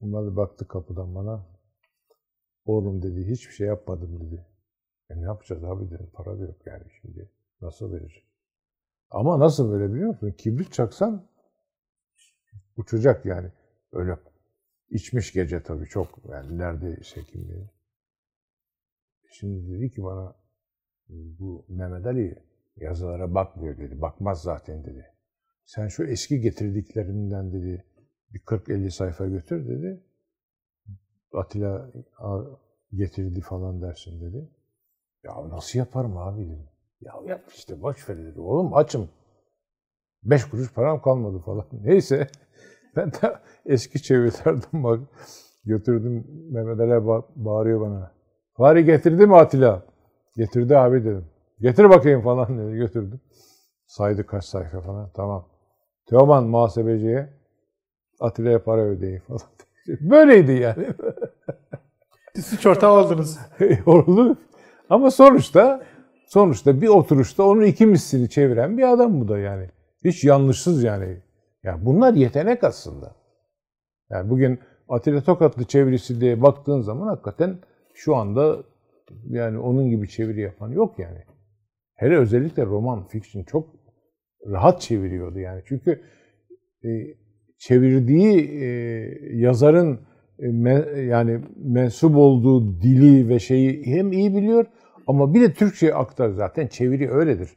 Speaker 1: Bunlar da baktı kapıdan bana. Oğlum dedi hiçbir şey yapmadım dedi. E ne yapacağız abi dedim para da yok yani şimdi. Nasıl vereceğim? Ama nasıl böyle biliyor musun? Kibrit çaksan uçacak yani. Öyle içmiş gece tabii çok yani kim bilir. Şimdi dedi ki bana bu Mehmet Ali yazılara bakmıyor dedi. Bakmaz zaten dedi. Sen şu eski getirdiklerinden dedi bir 40-50 sayfa götür dedi. Atilla getirdi falan dersin dedi. Ya nasıl yaparım abi dedim. Ya yap işte boş ver dedi. Oğlum açım. Beş kuruş param kalmadı falan. Neyse. Ben de eski çevirilerden bak götürdüm. Mehmet Ali ba- bağırıyor bana. Fahri getirdi mi Atilla? Getirdi abi dedim. Getir bakayım falan dedi. Götürdüm. Saydı kaç sayfa falan. Tamam. Teoman muhasebeciye Atilla'ya para ödeyin falan. Böyleydi yani.
Speaker 2: Suç ortağı oldunuz.
Speaker 1: Oldu. Ama sonuçta sonuçta bir oturuşta onun iki mislini çeviren bir adam bu da yani. Hiç yanlışsız yani. Ya bunlar yetenek aslında. Yani bugün Atilla Tokatlı çevirisi diye baktığın zaman hakikaten şu anda yani onun gibi çeviri yapan yok yani. Hele özellikle roman, fiction çok rahat çeviriyordu yani. Çünkü e, çevirdiği e, yazarın e, me- yani mensup olduğu dili ve şeyi hem iyi biliyor ama bir de Türkçe'ye aktar zaten çeviri öyledir.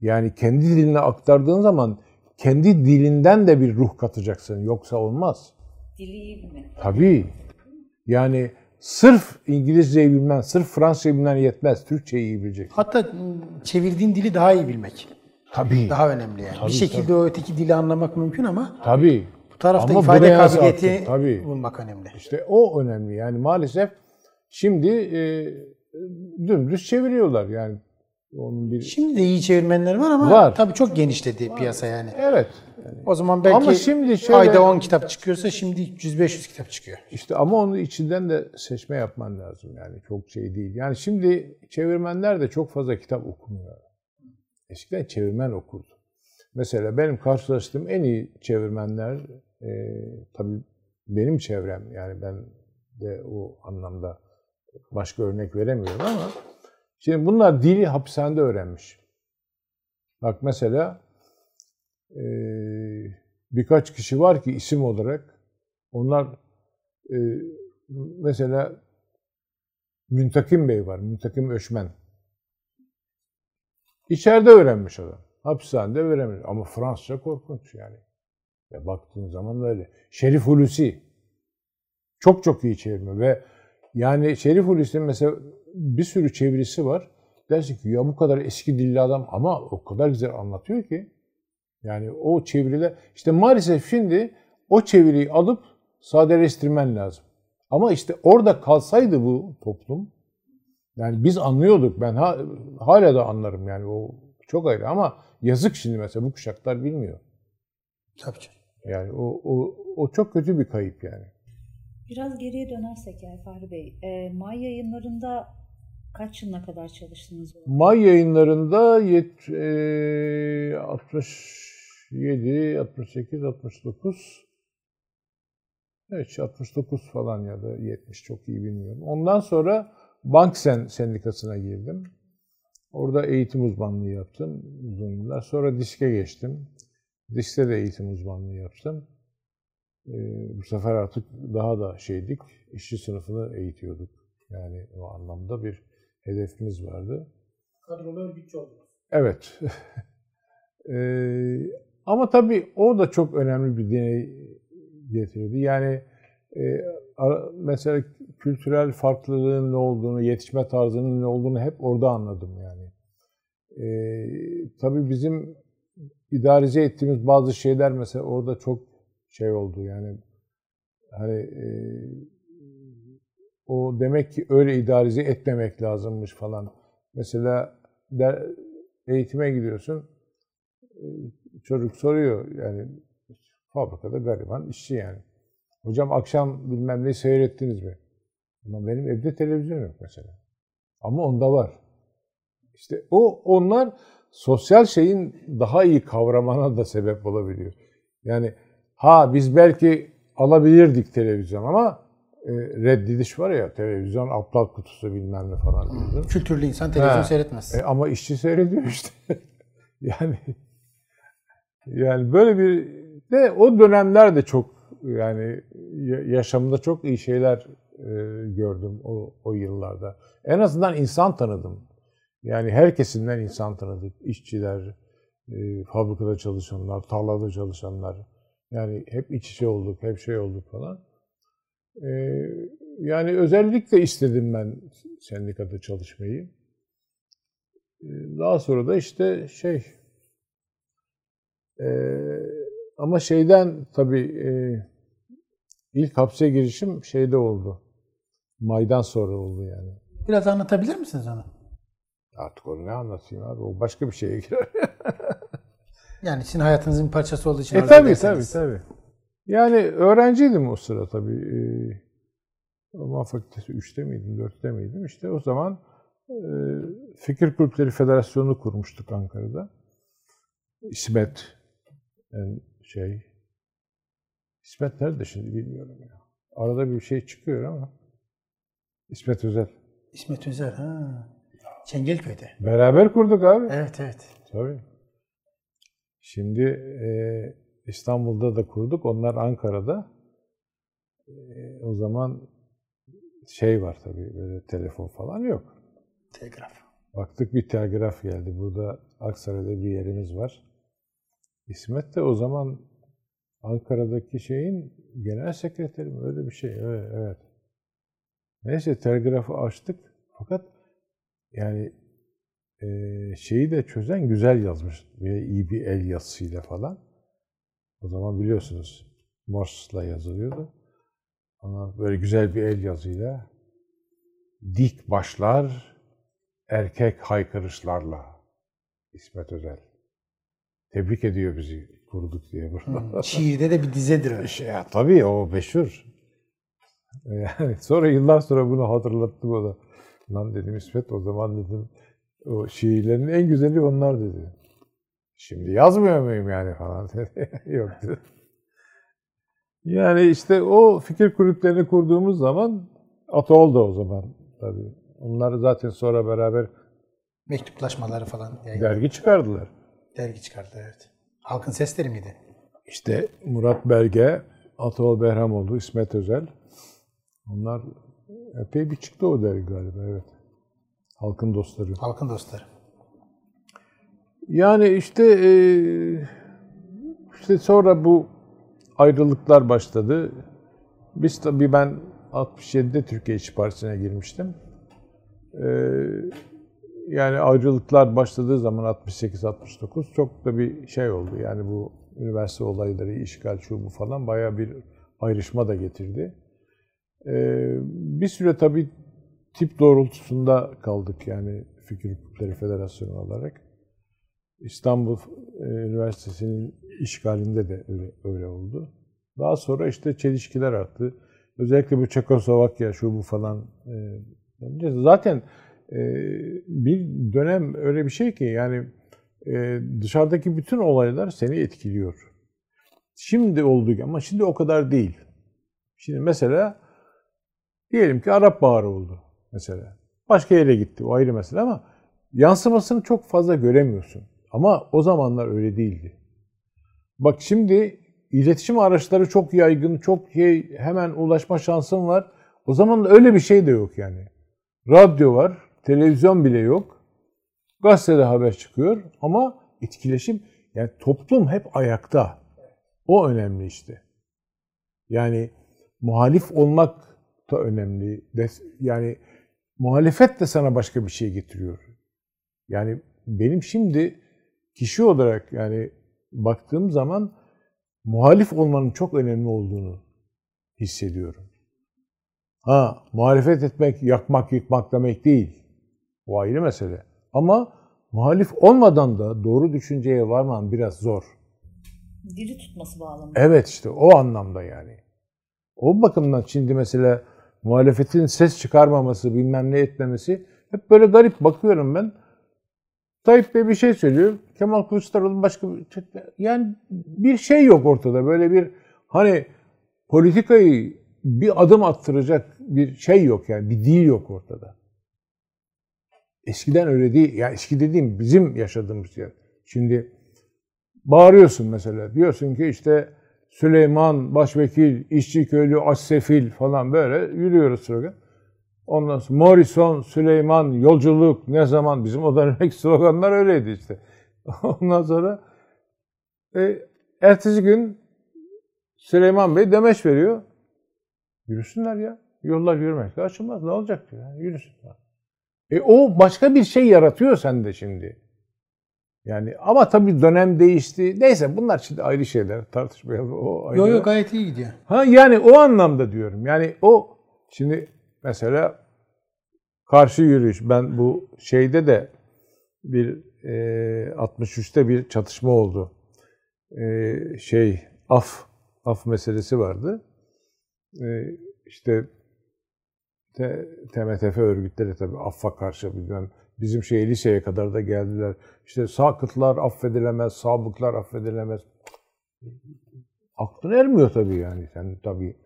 Speaker 1: Yani kendi diline aktardığın zaman kendi dilinden de bir ruh katacaksın yoksa olmaz.
Speaker 3: Dili iyi bilmek.
Speaker 1: Tabii. Yani sırf İngilizceyi bilmen, sırf Fransızcayı bilmen yetmez. Türkçeyi iyi bileceksin.
Speaker 2: Hatta çevirdiğin dili daha iyi bilmek.
Speaker 1: Tabii.
Speaker 2: Daha önemli yani. bir şekilde o öteki dili anlamak mümkün ama
Speaker 1: Tabii.
Speaker 2: bu tarafta
Speaker 1: Ama
Speaker 2: ifade kabiliyeti
Speaker 1: tabii.
Speaker 2: bulmak önemli.
Speaker 1: İşte o önemli. Yani maalesef şimdi e, dümdüz çeviriyorlar yani. Onun bir
Speaker 2: Şimdi de iyi çevirmenler var ama
Speaker 1: Var.
Speaker 2: tabii çok genişledi piyasa yani.
Speaker 1: Evet.
Speaker 2: O zaman belki
Speaker 1: Ama şimdi şöyle-
Speaker 2: ayda 10 kitap çıkıyorsa şimdi 300-500 kitap çıkıyor.
Speaker 1: İşte ama onun içinden de seçme yapman lazım yani çok şey değil. Yani şimdi çevirmenler de çok fazla kitap okumuyor. Eskiden çevirmen okurdu. Mesela benim karşılaştığım en iyi çevirmenler e, tabii benim çevrem yani ben de o anlamda başka örnek veremiyorum ama şimdi bunlar dili hapishanede öğrenmiş. Bak mesela e, birkaç kişi var ki isim olarak onlar e, mesela Müntakim Bey var. Müntakim Öşmen. İçeride öğrenmiş adam. Hapishanede öğrenmiş. Ama Fransızca korkunç yani. Ya baktığın zaman öyle. Şerif Hulusi. Çok çok iyi çevirme ve yani Şerif Hulusi'nin mesela bir sürü çevirisi var. Dersin ki ya bu kadar eski dilli adam ama o kadar güzel anlatıyor ki. Yani o çeviriler işte maalesef şimdi o çeviriyi alıp sadeleştirmen lazım. Ama işte orada kalsaydı bu toplum yani biz anlıyorduk. Ben ha- hala da anlarım yani o çok ayrı ama yazık şimdi mesela bu kuşaklar bilmiyor.
Speaker 2: Tabii canım.
Speaker 1: Yani o, o, o çok kötü bir kayıp yani.
Speaker 3: Biraz geriye dönersek Fahri Bey, e, May yayınlarında kaç yılına kadar çalıştınız?
Speaker 1: May yayınlarında yet, e, 67, 68, 69 Evet 69 falan ya da 70 çok iyi bilmiyorum. Ondan sonra Banksen Sendikası'na girdim. Orada eğitim uzmanlığı yaptım uzun yıllar. Sonra diske geçtim. Diskte de eğitim uzmanlığı yaptım. Ee, bu sefer artık daha da şeydik, işçi sınıfını eğitiyorduk. Yani o anlamda bir hedefimiz vardı.
Speaker 2: Kadrolu örgütçü oldunuz.
Speaker 1: Evet. Ee, ama tabii o da çok önemli bir deney getirdi. Yani e, ara- mesela kültürel farklılığın ne olduğunu, yetişme tarzının ne olduğunu hep orada anladım yani. Ee, tabii bizim idarize ettiğimiz bazı şeyler mesela orada çok şey oldu yani hani e, o demek ki öyle idarize etmemek lazımmış falan. Mesela der, eğitime gidiyorsun çocuk soruyor yani Fabrikada gariban işçi yani. Hocam akşam bilmem ne seyrettiniz mi? Ama benim evde televizyon yok mesela. Ama onda var. İşte o onlar sosyal şeyin daha iyi kavramana da sebep olabiliyor. Yani ha biz belki alabilirdik televizyon ama e, reddediş var ya televizyon aptal kutusu bilmem ne falan diyordun.
Speaker 2: Kültürlü insan televizyon
Speaker 1: Ha.
Speaker 2: seyretmez.
Speaker 1: E, ama işçi seyrediyor işte. yani yani böyle bir de o dönemler de çok yani ya- yaşamda çok iyi şeyler e, gördüm o, o yıllarda. En azından insan tanıdım. Yani her kesimden insan tanıdık. İşçiler, e, fabrikada çalışanlar, tarlada çalışanlar. Yani hep iç içe olduk, hep şey olduk falan. E, yani özellikle istedim ben sendikada çalışmayı. E, Daha sonra da işte şey e, ama şeyden tabii e, ilk hapse girişim şeyde oldu. Maydan sonra oldu yani.
Speaker 2: Biraz anlatabilir misiniz onu?
Speaker 1: Artık onu ne anlatayım abi? O başka bir şeye girer.
Speaker 2: Yani sizin hayatınızın bir parçası olduğu için
Speaker 1: e tabii tabii tabii. Yani öğrenciydim o sıra tabii. E, Roman Fakültesi 3'te miydim, 4'te miydim? İşte o zaman e, Fikir Kulüpleri Federasyonu kurmuştuk Ankara'da. İsmet yani şey İsmet nerede şimdi bilmiyorum ya. Arada bir şey çıkıyor ama İsmet Özel.
Speaker 2: İsmet Özer. Ha. Çengelköy'de.
Speaker 1: Beraber kurduk abi.
Speaker 2: Evet evet.
Speaker 1: Tabii. Şimdi e, İstanbul'da da kurduk. Onlar Ankara'da. E, o zaman şey var tabii böyle telefon falan yok.
Speaker 2: Telgraf.
Speaker 1: Baktık bir telgraf geldi. Burada Aksaray'da bir yerimiz var. İsmet de o zaman Ankara'daki şeyin genel sekreteri mi? Öyle bir şey. Evet. evet. Neyse telgrafı açtık. Fakat yani şeyi de çözen güzel yazmış. Ve iyi bir el yazısıyla falan. O zaman biliyorsunuz Morse'la yazılıyordu. Ama böyle güzel bir el yazıyla dik başlar erkek haykırışlarla İsmet Özel. Tebrik ediyor bizi kurduk diye burada.
Speaker 2: Hmm, Şiirde de bir dizedir o.
Speaker 1: Şey, ya, tabii o meşhur. Yani sonra yıllar sonra bunu hatırlattım o da. Lan dedim İsmet o zaman dedim o şiirlerin en güzeli onlar dedi. Şimdi yazmıyor muyum yani falan dedi. Yok dedi. Yani işte o fikir kulüplerini kurduğumuz zaman Atol da o zaman tabii. Onlar zaten sonra beraber
Speaker 2: Mektuplaşmaları falan. Yani
Speaker 1: dergi çıkardılar.
Speaker 2: dergi çıkardı evet. Halkın sesleri miydi?
Speaker 1: İşte Murat Belge, Atol Behramoğlu, İsmet Özel. Onlar epey bir çıktı o dergi galiba evet. Halkın dostları.
Speaker 2: Halkın dostları.
Speaker 1: Yani işte eee, işte sonra bu ayrılıklar başladı. Biz tabii ben 67'de Türkiye İşçi Partisi'ne girmiştim. Eee, yani ayrılıklar başladığı zaman 68-69 çok da bir şey oldu. Yani bu üniversite olayları, işgal şu bu falan bayağı bir ayrışma da getirdi. Eee, bir süre tabii tip doğrultusunda kaldık yani Fikir Kulüpleri Federasyonu olarak. İstanbul e, Üniversitesi'nin işgalinde de öyle, öyle oldu. Daha sonra işte çelişkiler arttı. Özellikle bu Çekoslovakya şu bu falan. e, zaten e, bir dönem öyle bir şey ki yani dışarıdaki bütün olaylar seni etkiliyor. Şimdi olduğu ama şimdi o kadar değil. Şimdi mesela diyelim ki Arap Baharı oldu mesela. Başka yere gitti o ayrı mesele ama yansımasını çok fazla göremiyorsun. Ama o zamanlar öyle değildi. Bak şimdi iletişim araçları çok yaygın, çok şey, hemen ulaşma şansın var. O zaman öyle bir şey de yok yani. Radyo var, televizyon bile yok. Gazetede haber çıkıyor ama etkileşim, yani toplum hep ayakta. O önemli işte. Yani muhalif olmak da önemli. Yani muhalefet de sana başka bir şey getiriyor. Yani benim şimdi kişi olarak yani baktığım zaman muhalif olmanın çok önemli olduğunu hissediyorum. Ha, muhalefet etmek, yakmak, yıkmak demek değil. O ayrı mesele. Ama muhalif olmadan da doğru düşünceye varman biraz zor.
Speaker 3: Diri tutması bağlamında.
Speaker 1: Evet işte o anlamda yani. O bakımdan şimdi mesela muhalefetin ses çıkarmaması, bilmem ne etmemesi hep böyle garip bakıyorum ben. Tayyip Bey bir şey söylüyor. Kemal Kılıçdaroğlu başka bir yani bir şey yok ortada. Böyle bir hani politikayı bir adım attıracak bir şey yok yani. Bir dil yok ortada. Eskiden öyle değil. Ya eski dediğim bizim yaşadığımız yer. Şimdi bağırıyorsun mesela. Diyorsun ki işte Süleyman, Başvekil, işçi köylü, Assefil falan böyle yürüyoruz slogan. Ondan sonra Morrison, Süleyman, yolculuk ne zaman bizim o dönemdeki sloganlar öyleydi işte. Ondan sonra e, ertesi gün Süleyman Bey demeç veriyor. Yürüsünler ya. Yollar yürümekle açılmaz. Ne olacak diyor. Yani yürüsünler. E o başka bir şey yaratıyor sende şimdi. Yani ama tabii dönem değişti. Neyse bunlar şimdi ayrı şeyler. Tartışmayalım. O ayrı.
Speaker 2: Yok yok gayet iyi gidiyor.
Speaker 1: Ha yani o anlamda diyorum. Yani o şimdi mesela karşı yürüyüş. Ben bu şeyde de bir e, 63'te bir çatışma oldu. E, şey af af meselesi vardı. E, işte T, TMTF örgütleri tabii affa karşı bilmem bizim şey liseye kadar da geldiler. İşte sakıtlar affedilemez, sabıklar affedilemez. Aklın ermiyor tabii yani. Sen tabii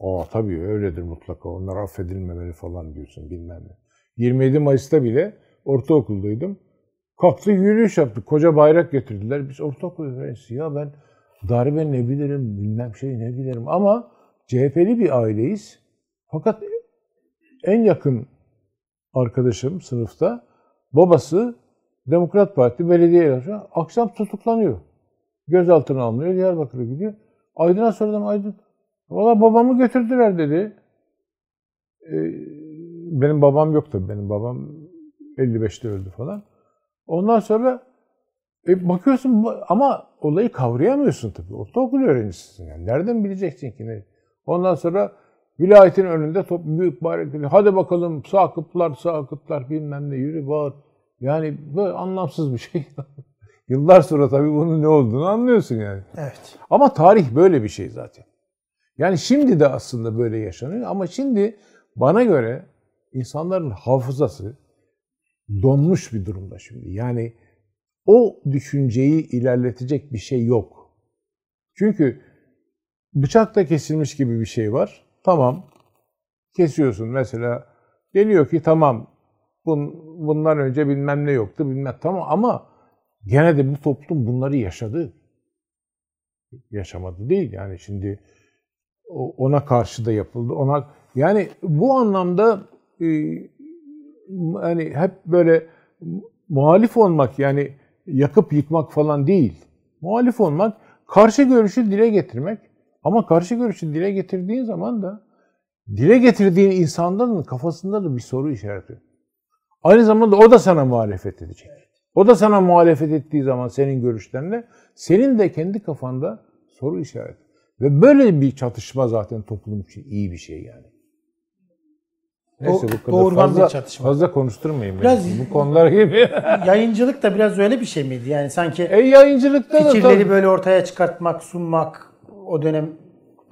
Speaker 1: Aa tabii öyledir mutlaka. Onlar affedilmemeli falan diyorsun bilmem ne. 27 Mayıs'ta bile ortaokuldaydım. Kalktı yürüyüş yaptık. Koca bayrak getirdiler. Biz ortaokul öğrencisi. Ya ben darbe ne bilirim, bilmem şey ne bilirim. Ama CHP'li bir aileyiz. Fakat en yakın arkadaşım sınıfta babası Demokrat Parti belediye başkanı akşam tutuklanıyor. Gözaltına alınıyor. Diyarbakır'a gidiyor. Aydın'a sordum Aydın. Valla babamı götürdüler dedi. Ee, benim babam yok tabii. Benim babam 55'te öldü falan. Ondan sonra e, bakıyorsun ama olayı kavrayamıyorsun tabii. Ortaokul öğrencisisin yani. Nereden bileceksin ki ne? Ondan sonra vilayetin önünde top, büyük bayrak hadi bakalım sakıplar sakıplar bilmem ne yürü bağır. Yani böyle anlamsız bir şey. Yıllar sonra tabii bunun ne olduğunu anlıyorsun yani.
Speaker 2: Evet.
Speaker 1: Ama tarih böyle bir şey zaten. Yani şimdi de aslında böyle yaşanıyor ama şimdi bana göre insanların hafızası donmuş bir durumda şimdi. Yani o düşünceyi ilerletecek bir şey yok. Çünkü bıçakta kesilmiş gibi bir şey var. Tamam. Kesiyorsun mesela. Geliyor ki tamam bun, bundan önce bilmem ne yoktu bilmem tamam ama gene de bu toplum bunları yaşadı. Yaşamadı değil yani şimdi ona karşı da yapıldı. Ona yani bu anlamda e, hani hep böyle muhalif olmak yani yakıp yıkmak falan değil. Muhalif olmak, karşı görüşü dile getirmek. Ama karşı görüşü dile getirdiğin zaman da dile getirdiğin insanların kafasında da bir soru işareti. Aynı zamanda o da sana muhalefet edecek. O da sana muhalefet ettiği zaman senin görüşlerine senin de kendi kafanda soru işareti. Ve böyle bir çatışma zaten toplum için iyi bir şey yani. Neyse bu kadar fazla,
Speaker 2: bir çatışma.
Speaker 1: fazla konuşturmayayım.
Speaker 2: Biraz-
Speaker 1: beni. Bu konular gibi.
Speaker 2: Yayıncılık da biraz öyle bir şey miydi? Yani sanki
Speaker 1: e yayıncılıkta da
Speaker 2: fikirleri
Speaker 1: tabii-
Speaker 2: böyle ortaya çıkartmak, sunmak o dönem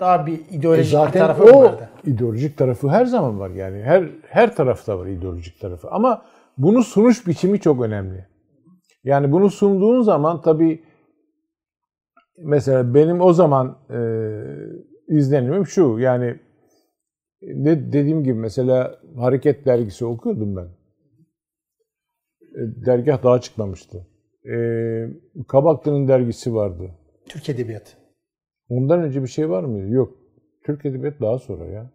Speaker 2: daha bir
Speaker 1: E
Speaker 2: ideolojik bir
Speaker 1: zaten
Speaker 2: tarafı
Speaker 1: o
Speaker 2: vardı.
Speaker 1: ideolojik tarafı her zaman var yani. Her her tarafta var ideolojik tarafı. Ama bunu sunuş biçimi çok önemli. Yani bunu sunduğun zaman tabii mesela benim o zaman e, izlenimim şu yani ne dediğim gibi mesela Hareket dergisi okuyordum ben. E, dergah daha çıkmamıştı. E, Kabaklı'nın dergisi vardı.
Speaker 2: Türk Edebiyatı.
Speaker 1: Ondan önce bir şey var mıydı? Yok. Türk Edebiyatı daha sonra ya.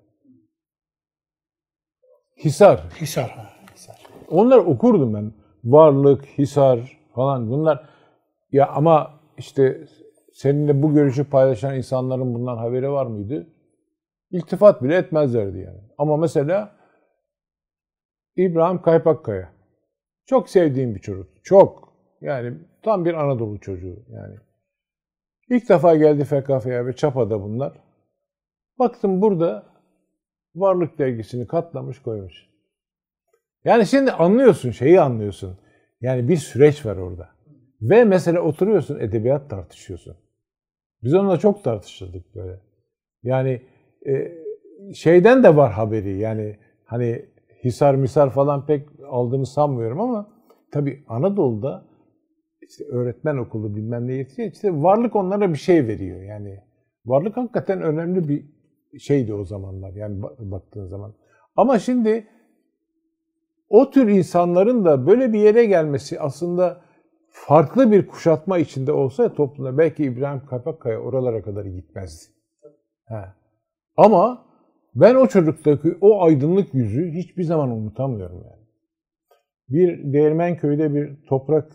Speaker 1: Hisar.
Speaker 2: Hisar. ha, Hisar.
Speaker 1: Onlar okurdum ben. Varlık, Hisar falan bunlar. Ya ama işte seninle bu görüşü paylaşan insanların bundan haberi var mıydı? İltifat bile etmezlerdi yani. Ama mesela İbrahim Kaypakkaya. Çok sevdiğim bir çocuk. Çok. Yani tam bir Anadolu çocuğu yani. İlk defa geldi FKF'ye ve Çapa'da bunlar. Baktım burada Varlık dergisini katlamış koymuş. Yani şimdi anlıyorsun, şeyi anlıyorsun. Yani bir süreç var orada. Ve mesela oturuyorsun, edebiyat tartışıyorsun. Biz onunla çok tartışırdık böyle. Yani e, şeyden de var haberi. Yani hani Hisar misar falan pek aldığını sanmıyorum ama tabii Anadolu'da işte öğretmen okulu bilmem ne yetişiyor. İşte varlık onlara bir şey veriyor. Yani varlık hakikaten önemli bir şeydi o zamanlar. Yani baktığın zaman. Ama şimdi o tür insanların da böyle bir yere gelmesi aslında farklı bir kuşatma içinde olsa toplumda belki İbrahim Kapakkaya oralara kadar gitmezdi. Ha. Ama ben o çocuktaki o aydınlık yüzü hiçbir zaman unutamıyorum yani. Bir Değirmenköy'de bir toprak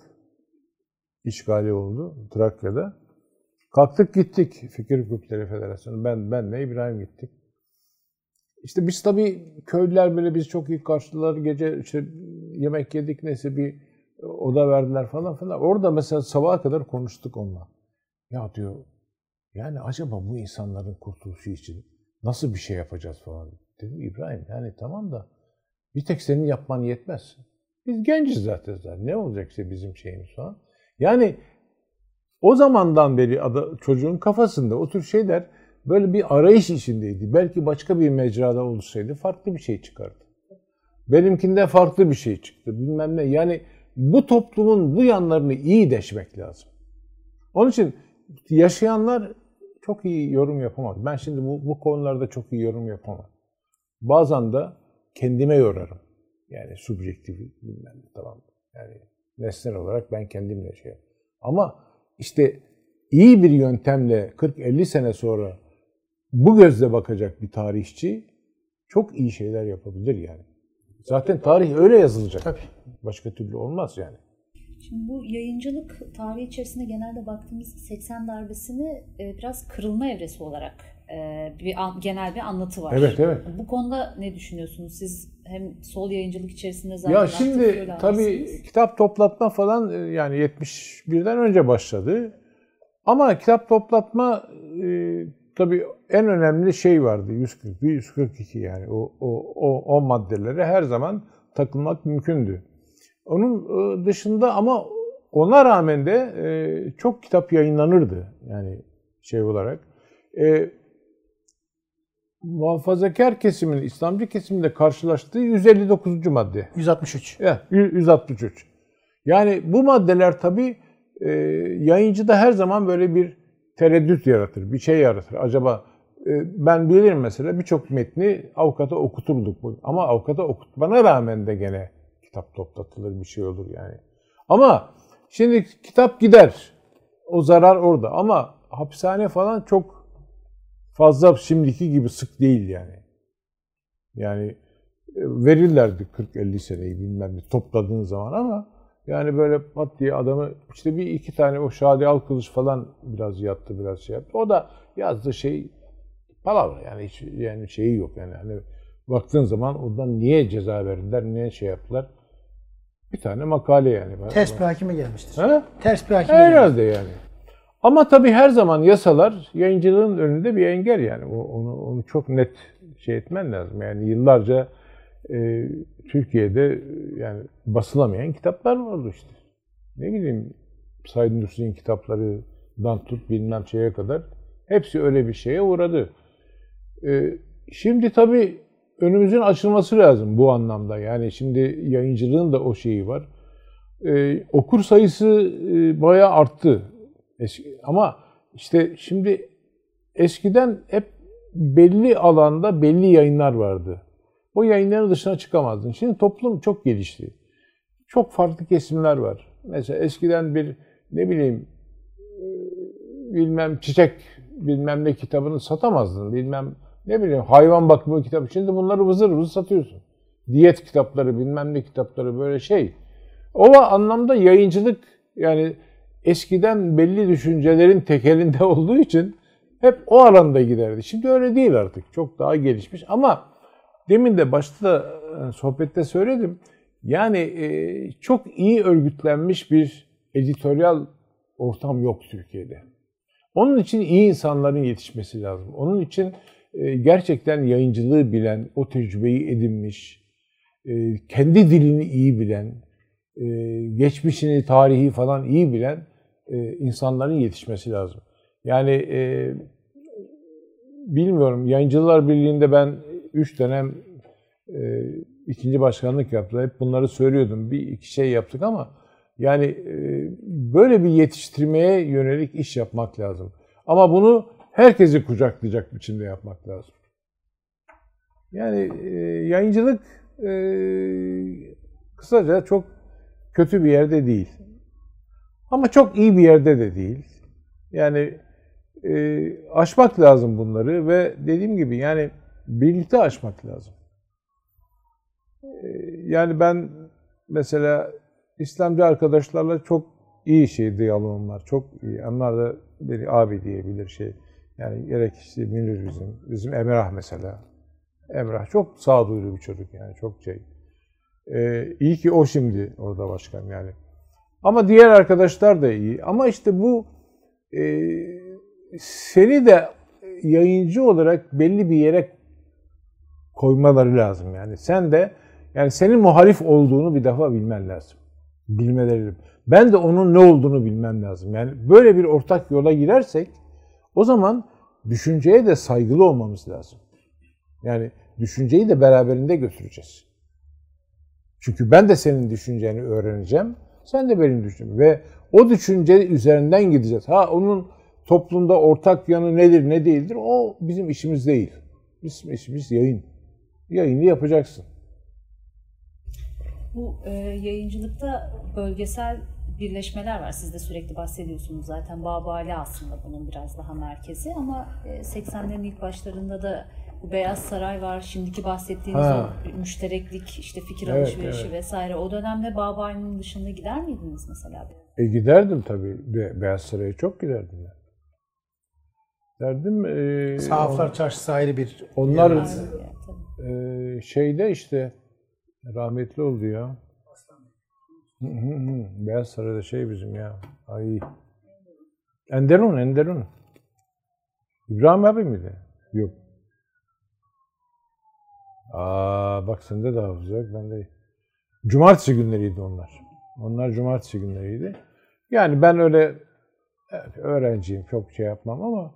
Speaker 1: işgali oldu Trakya'da. Kalktık gittik Fikir Hukukları Federasyonu. Ben, benle İbrahim gittik. İşte biz tabii köylüler böyle biz çok iyi karşıladılar. Gece işte yemek yedik neyse bir oda verdiler falan falan. Orada mesela sabaha kadar konuştuk onunla. Ya diyor yani acaba bu insanların kurtuluşu için nasıl bir şey yapacağız falan. Dedim İbrahim yani tamam da bir tek senin yapman yetmez. Biz genciz zaten zaten. Ne olacak işte bizim şeyimiz falan. Yani o zamandan beri çocuğun kafasında o tür şeyler böyle bir arayış içindeydi. Belki başka bir mecrada olsaydı farklı bir şey çıkardı. Benimkinde farklı bir şey çıktı. Bilmem ne. Yani bu toplumun bu yanlarını iyi deşmek lazım. Onun için yaşayanlar çok iyi yorum yapamaz. Ben şimdi bu, bu konularda çok iyi yorum yapamam. Bazen de kendime yorarım. Yani subjektif bilmem tamam. Yani nesnel olarak ben kendimle şey yapıyorum. Ama işte iyi bir yöntemle 40-50 sene sonra bu gözle bakacak bir tarihçi çok iyi şeyler yapabilir yani. Zaten tarih öyle yazılacak. Tabii. Başka türlü olmaz yani.
Speaker 3: Şimdi bu yayıncılık tarihi içerisinde genelde baktığımız 80 darbesini e, biraz kırılma evresi olarak e, bir genel bir anlatı var.
Speaker 1: Evet evet.
Speaker 3: Bu konuda ne düşünüyorsunuz? Siz hem sol yayıncılık içerisinde zaten
Speaker 1: Ya şimdi tabii kitap toplatma falan e, yani 71'den önce başladı. Ama kitap toplatma e, tabii en önemli şey vardı 141, 142 yani o, o, o, o maddelere her zaman takılmak mümkündü. Onun e, dışında ama ona rağmen de e, çok kitap yayınlanırdı yani şey olarak. E, muhafazakar kesimin, İslamcı kesiminde karşılaştığı 159. madde.
Speaker 2: 163.
Speaker 1: Evet, 163. Yani bu maddeler tabii e, yayıncıda her zaman böyle bir tereddüt yaratır, bir şey yaratır. Acaba e, ben bilirim mesela birçok metni avukata okuturduk. Ama avukata okutmana rağmen de gene kitap toplatılır bir şey olur yani. Ama şimdi kitap gider. O zarar orada. Ama hapishane falan çok fazla şimdiki gibi sık değil yani. Yani e, verirlerdi 40-50 seneyi bilmem ne topladığın zaman ama yani böyle pat diye adamı işte bir iki tane o Şadi Alkılıç falan biraz yattı biraz şey yaptı. O da yazdığı şey palavra yani hiç yani şeyi yok yani hani baktığın zaman ondan niye ceza verdiler, niye şey yaptılar? Bir tane makale yani.
Speaker 2: Ters bir hakime gelmiştir.
Speaker 1: Ha?
Speaker 2: Ters bir hakime
Speaker 1: Herhalde yani. Ama tabii her zaman yasalar yayıncılığın önünde bir engel yani. Onu, onu çok net şey etmen lazım. Yani yıllarca e, Türkiye'de yani basılamayan kitaplar vardı işte. Ne bileyim Said Nursi'nin kitaplarından tut bilmem şeye kadar hepsi öyle bir şeye uğradı. E, şimdi tabii önümüzün açılması lazım bu anlamda. Yani şimdi yayıncılığın da o şeyi var. Ee, okur sayısı e, bayağı arttı. Eski, ama işte şimdi eskiden hep belli alanda belli yayınlar vardı. O yayınların dışına çıkamazdın. Şimdi toplum çok gelişti. Çok farklı kesimler var. Mesela eskiden bir ne bileyim e, bilmem çiçek bilmem ne kitabını satamazdın. Bilmem ne bileyim hayvan bakımı kitabı. Şimdi bunları vızır vızır satıyorsun. Diyet kitapları, bilmem ne kitapları böyle şey. O anlamda yayıncılık yani eskiden belli düşüncelerin tekelinde olduğu için hep o alanda giderdi. Şimdi öyle değil artık. Çok daha gelişmiş ama demin de başta da e, sohbette söyledim. Yani e, çok iyi örgütlenmiş bir editoryal ortam yok Türkiye'de. Onun için iyi insanların yetişmesi lazım. Onun için e, gerçekten yayıncılığı bilen, o tecrübeyi edinmiş, kendi dilini iyi bilen, geçmişini, tarihi falan iyi bilen insanların yetişmesi lazım. Yani e, bilmiyorum Yayıncılar Birliği'nde ben 3 dönem e, ikinci başkanlık yaptım. Hep bunları söylüyordum. Bir iki şey yaptık ama yani e, böyle bir yetiştirmeye yönelik iş yapmak lazım. Ama bunu herkesi kucaklayacak biçimde yapmak lazım. Yani e, yayıncılık e, kısaca çok kötü bir yerde değil. Ama çok iyi bir yerde de değil. Yani e, aşmak lazım bunları ve dediğim gibi yani birlikte aşmak lazım. E, yani ben mesela İslamcı arkadaşlarla çok iyi şey diyalogum var. Çok iyi. Onlar da beni abi diyebilir şey. Yani gerek işte Münir bizim, bizim Emrah mesela. Emrah çok sağduyulu bir çocuk yani çok şey. Ee, iyi ki o şimdi orada başkan yani. Ama diğer arkadaşlar da iyi. Ama işte bu e, seni de yayıncı olarak belli bir yere koymaları lazım yani. Sen de yani senin muhalif olduğunu bir defa bilmen lazım. Bilmeleri. Ben de onun ne olduğunu bilmem lazım. Yani böyle bir ortak yola girersek o zaman düşünceye de saygılı olmamız lazım. Yani düşünceyi de beraberinde götüreceğiz. Çünkü ben de senin düşünceni öğreneceğim. Sen de benim düşüncemi. Ve o düşünce üzerinden gideceğiz. Ha onun toplumda ortak yanı nedir ne değildir o bizim işimiz değil. Bizim işimiz yayın. Yayını yapacaksın.
Speaker 3: Bu e, yayıncılıkta bölgesel birleşmeler var. Siz de sürekli bahsediyorsunuz zaten. Babali aslında bunun biraz daha merkezi ama e, 80'lerin ilk başlarında da bu Beyaz Saray var. Şimdiki bahsettiğiniz
Speaker 1: Ha.
Speaker 3: o müştereklik, işte fikir
Speaker 1: Evet,
Speaker 3: alışverişi
Speaker 1: evet.
Speaker 3: vesaire. O dönemde Babali'nin dışında gider miydiniz mesela?
Speaker 1: E giderdim tabii. Be- Beyaz Saray'a çok giderdim ben. Derdim. E,
Speaker 2: Sahaflar Çarşısı ayrı bir
Speaker 1: Onlar
Speaker 3: tabii.
Speaker 1: e, şeyde işte rahmetli oldu ya. Hı hı hı. Beyaz Saray'da şey bizim ya. Ay. Enderun, Enderun. İbrahim abi miydi? Yok. Aa bak sende de hafıza yok, bende. Cumartesi günleriydi onlar. Onlar cumartesi günleriydi. Yani ben öyle evet, öğrenciyim, çok şey yapmam ama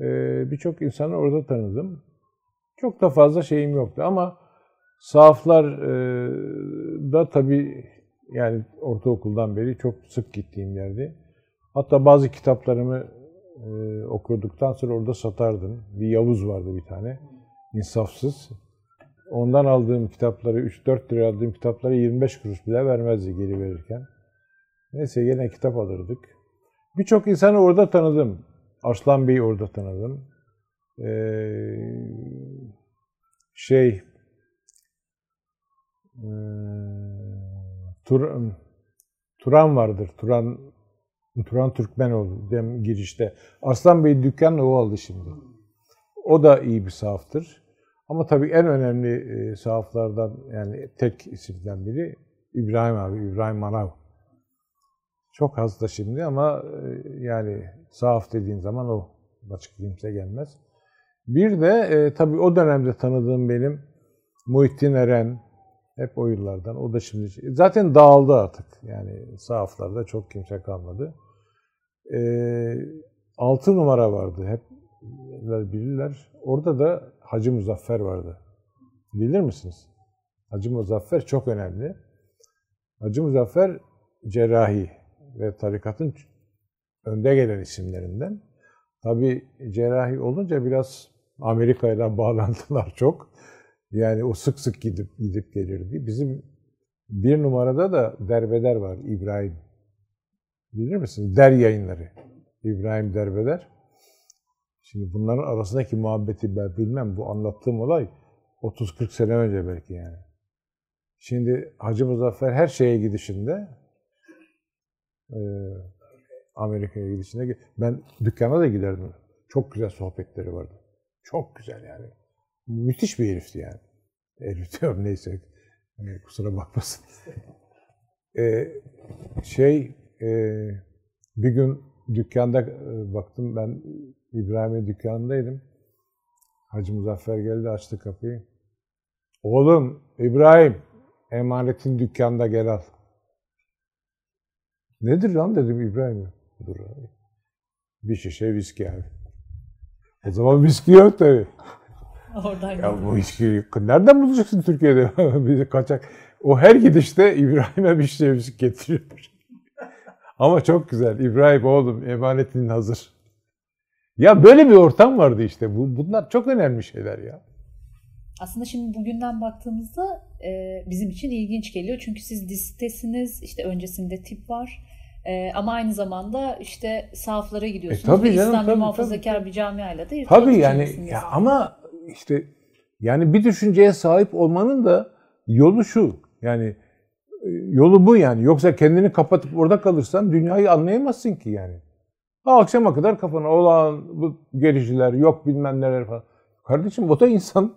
Speaker 1: e, birçok insanı orada tanıdım. Çok da fazla şeyim yoktu ama sahaflar e, da tabii yani ortaokuldan beri çok sık gittiğim yerdi. Hatta bazı kitaplarımı e, okuduktan sonra orada satardım. Bir Yavuz vardı bir tane. insafsız. Ondan aldığım kitapları, 3-4 lira aldığım kitapları 25 kuruş bile vermezdi geri verirken. Neyse yine kitap alırdık. Birçok insanı orada tanıdım. Arslan Bey'i orada tanıdım. Ee, şey ee, Tur, Turan vardır. Turan Turan Türkmenoğlu dem girişte. Arslan Bey dükkanını o aldı şimdi. O da iyi bir sahaftır. Ama tabii en önemli e, sahaflardan yani tek isimden biri İbrahim abi, İbrahim Manav. Çok hasta şimdi ama e, yani sahaf dediğin zaman o başka kimse gelmez. Bir de e, tabii o dönemde tanıdığım benim Muhittin Eren, hep o yıllardan. O da şimdi zaten dağıldı artık. Yani sahaflarda çok kimse kalmadı. E, altı numara vardı. Hep bilirler. Orada da Hacı Muzaffer vardı. Bilir misiniz? Hacı Muzaffer çok önemli. Hacı Muzaffer cerrahi ve tarikatın önde gelen isimlerinden. Tabi cerrahi olunca biraz Amerika ile bağlantılar çok. Yani o sık sık gidip gidip gelirdi. Bizim bir numarada da derbeder var İbrahim. Bilir misiniz? Der yayınları. İbrahim Derbeder. Şimdi bunların arasındaki muhabbeti ben bilmem. Bu anlattığım olay 30-40 sene önce belki yani. Şimdi Hacı Muzaffer her şeye gidişinde e, Amerika'ya gidişinde ben dükkana da giderdim. Çok güzel sohbetleri vardı. Çok güzel yani. Müthiş bir herifti yani. Herif diyorum neyse. Yani kusura bakmasın. E, şey e, bir gün dükkanda e, baktım ben İbrahim'in dükkanındaydım. Hacı Muzaffer geldi açtı kapıyı. Oğlum İbrahim emanetin dükkanda gel al. Nedir lan dedim İbrahim'e. Dur abi. Bir şişe viski abi. O zaman viski yok tabii.
Speaker 3: Oradan
Speaker 1: Ya bu viski nereden bulacaksın Türkiye'de? Bizi kaçak. O her gidişte İbrahim'e bir şişe viski getiriyormuş. Ama çok güzel. İbrahim oğlum emanetin hazır. Ya böyle bir ortam vardı işte. Bu, bunlar çok önemli şeyler ya.
Speaker 3: Aslında şimdi bugünden baktığımızda e, bizim için ilginç geliyor. Çünkü siz disktesiniz, işte öncesinde tip var. E, ama aynı zamanda işte saflara gidiyorsunuz.
Speaker 1: E, tabii canım,
Speaker 3: İslami
Speaker 1: tabii,
Speaker 3: muhafazakar
Speaker 1: tabii.
Speaker 3: bir camiayla da
Speaker 1: Tabii yani ya ama işte yani bir düşünceye sahip olmanın da yolu şu. Yani e, yolu bu yani. Yoksa kendini kapatıp orada kalırsan dünyayı anlayamazsın ki yani. Ha, akşama kadar kafana olan bu gelişiler yok bilmem neler falan. Kardeşim o da insan.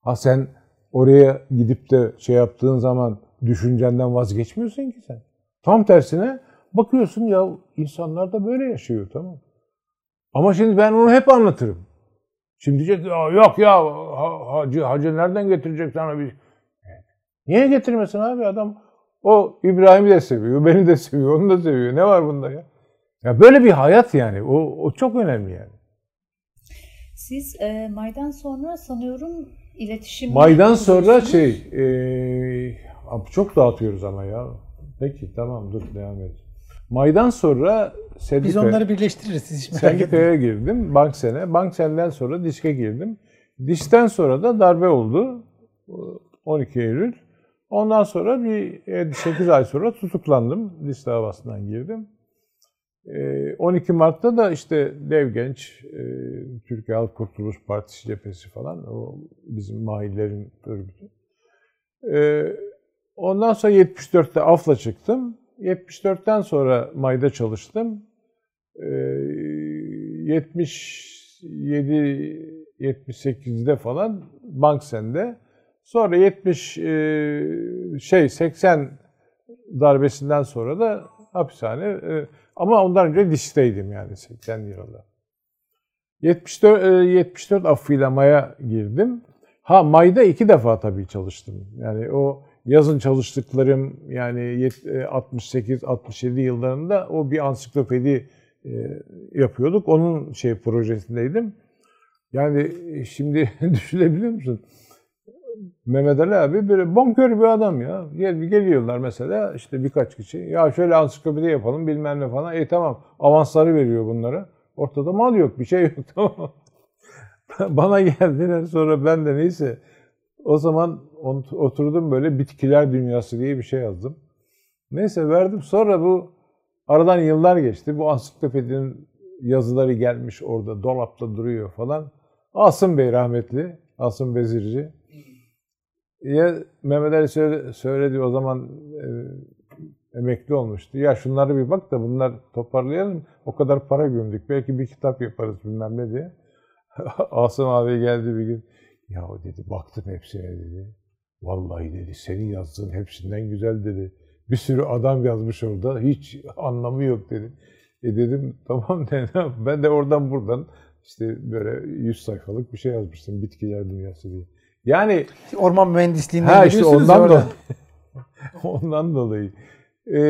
Speaker 1: Ha sen oraya gidip de şey yaptığın zaman düşüncenden vazgeçmiyorsun ki sen. Tam tersine bakıyorsun ya insanlar da böyle yaşıyor tamam. Ama şimdi ben onu hep anlatırım. Şimdi diyecek ya yok ya ha- hacı, hacı nereden getirecek sana bir Niye getirmesin abi adam? O İbrahim'i de seviyor, beni de seviyor, onu da seviyor. Ne var bunda ya? Ya böyle bir hayat yani. O, o çok önemli yani.
Speaker 3: Siz e, May'dan sonra sanıyorum iletişim...
Speaker 1: Maydan sonra şey, eee, abi çok dağıtıyoruz ama ya. Peki tamam dur devam et. Maydan sonra sendika,
Speaker 2: Biz onları birleştiririz. Siz hiç merak etmeyin.
Speaker 1: girdim. Bank sene. Bank seneden sonra diske girdim. Diskten sonra da darbe oldu. 12 Eylül. Ondan sonra bir 8 ay sonra tutuklandım. Disk davasından girdim. Ee, 12 Mart'ta da işte Dev Genç, e, Türkiye Halk Kurtuluş Partisi cephesi falan, o bizim mahillerin örgütü. Ee, ondan sonra 74'te AF'la çıktım. 74'ten sonra May'da çalıştım. Ee, 77 78'de falan Banksen'de. Sonra 70 e, şey 80 darbesinden sonra da hapishane. E, ama ondan önce listeydim yani 80 yılında. 74, e, 74 affıyla girdim. Ha May'da iki defa tabii çalıştım. Yani o yazın çalıştıklarım yani 68-67 yıllarında o bir ansiklopedi e, yapıyorduk. Onun şey projesindeydim. Yani şimdi düşünebiliyor musun? Mehmet Ali abi böyle bonkör bir adam ya. Gel, geliyorlar mesela işte birkaç kişi. Ya şöyle ansiklopedi yapalım bilmem ne falan. E tamam avansları veriyor bunlara. Ortada mal yok bir şey yok tamam Bana geldiler sonra ben de neyse o zaman oturdum böyle bitkiler dünyası diye bir şey yazdım. Neyse verdim. Sonra bu aradan yıllar geçti. Bu ansiklopedinin yazıları gelmiş orada dolapta duruyor falan. Asım Bey rahmetli. Asım Bezirci. Ya Mehmet Ali söyle, söyledi o zaman e, emekli olmuştu. Ya şunları bir bak da bunlar toparlayalım. O kadar para gömdük. Belki bir kitap yaparız bilmem ne diye. Asım abi geldi bir gün. Ya dedi baktım hepsine dedi. Vallahi dedi senin yazdığın hepsinden güzel dedi. Bir sürü adam yazmış orada. Hiç anlamı yok dedi. E dedim tamam ne Ben de oradan buradan işte böyle 100 sayfalık bir şey yazmıştım. Bitkiler dünyası diye. Yani
Speaker 2: Orman mühendisliğinden
Speaker 1: ha işte ondan dolayı. ondan dolayı. Ee,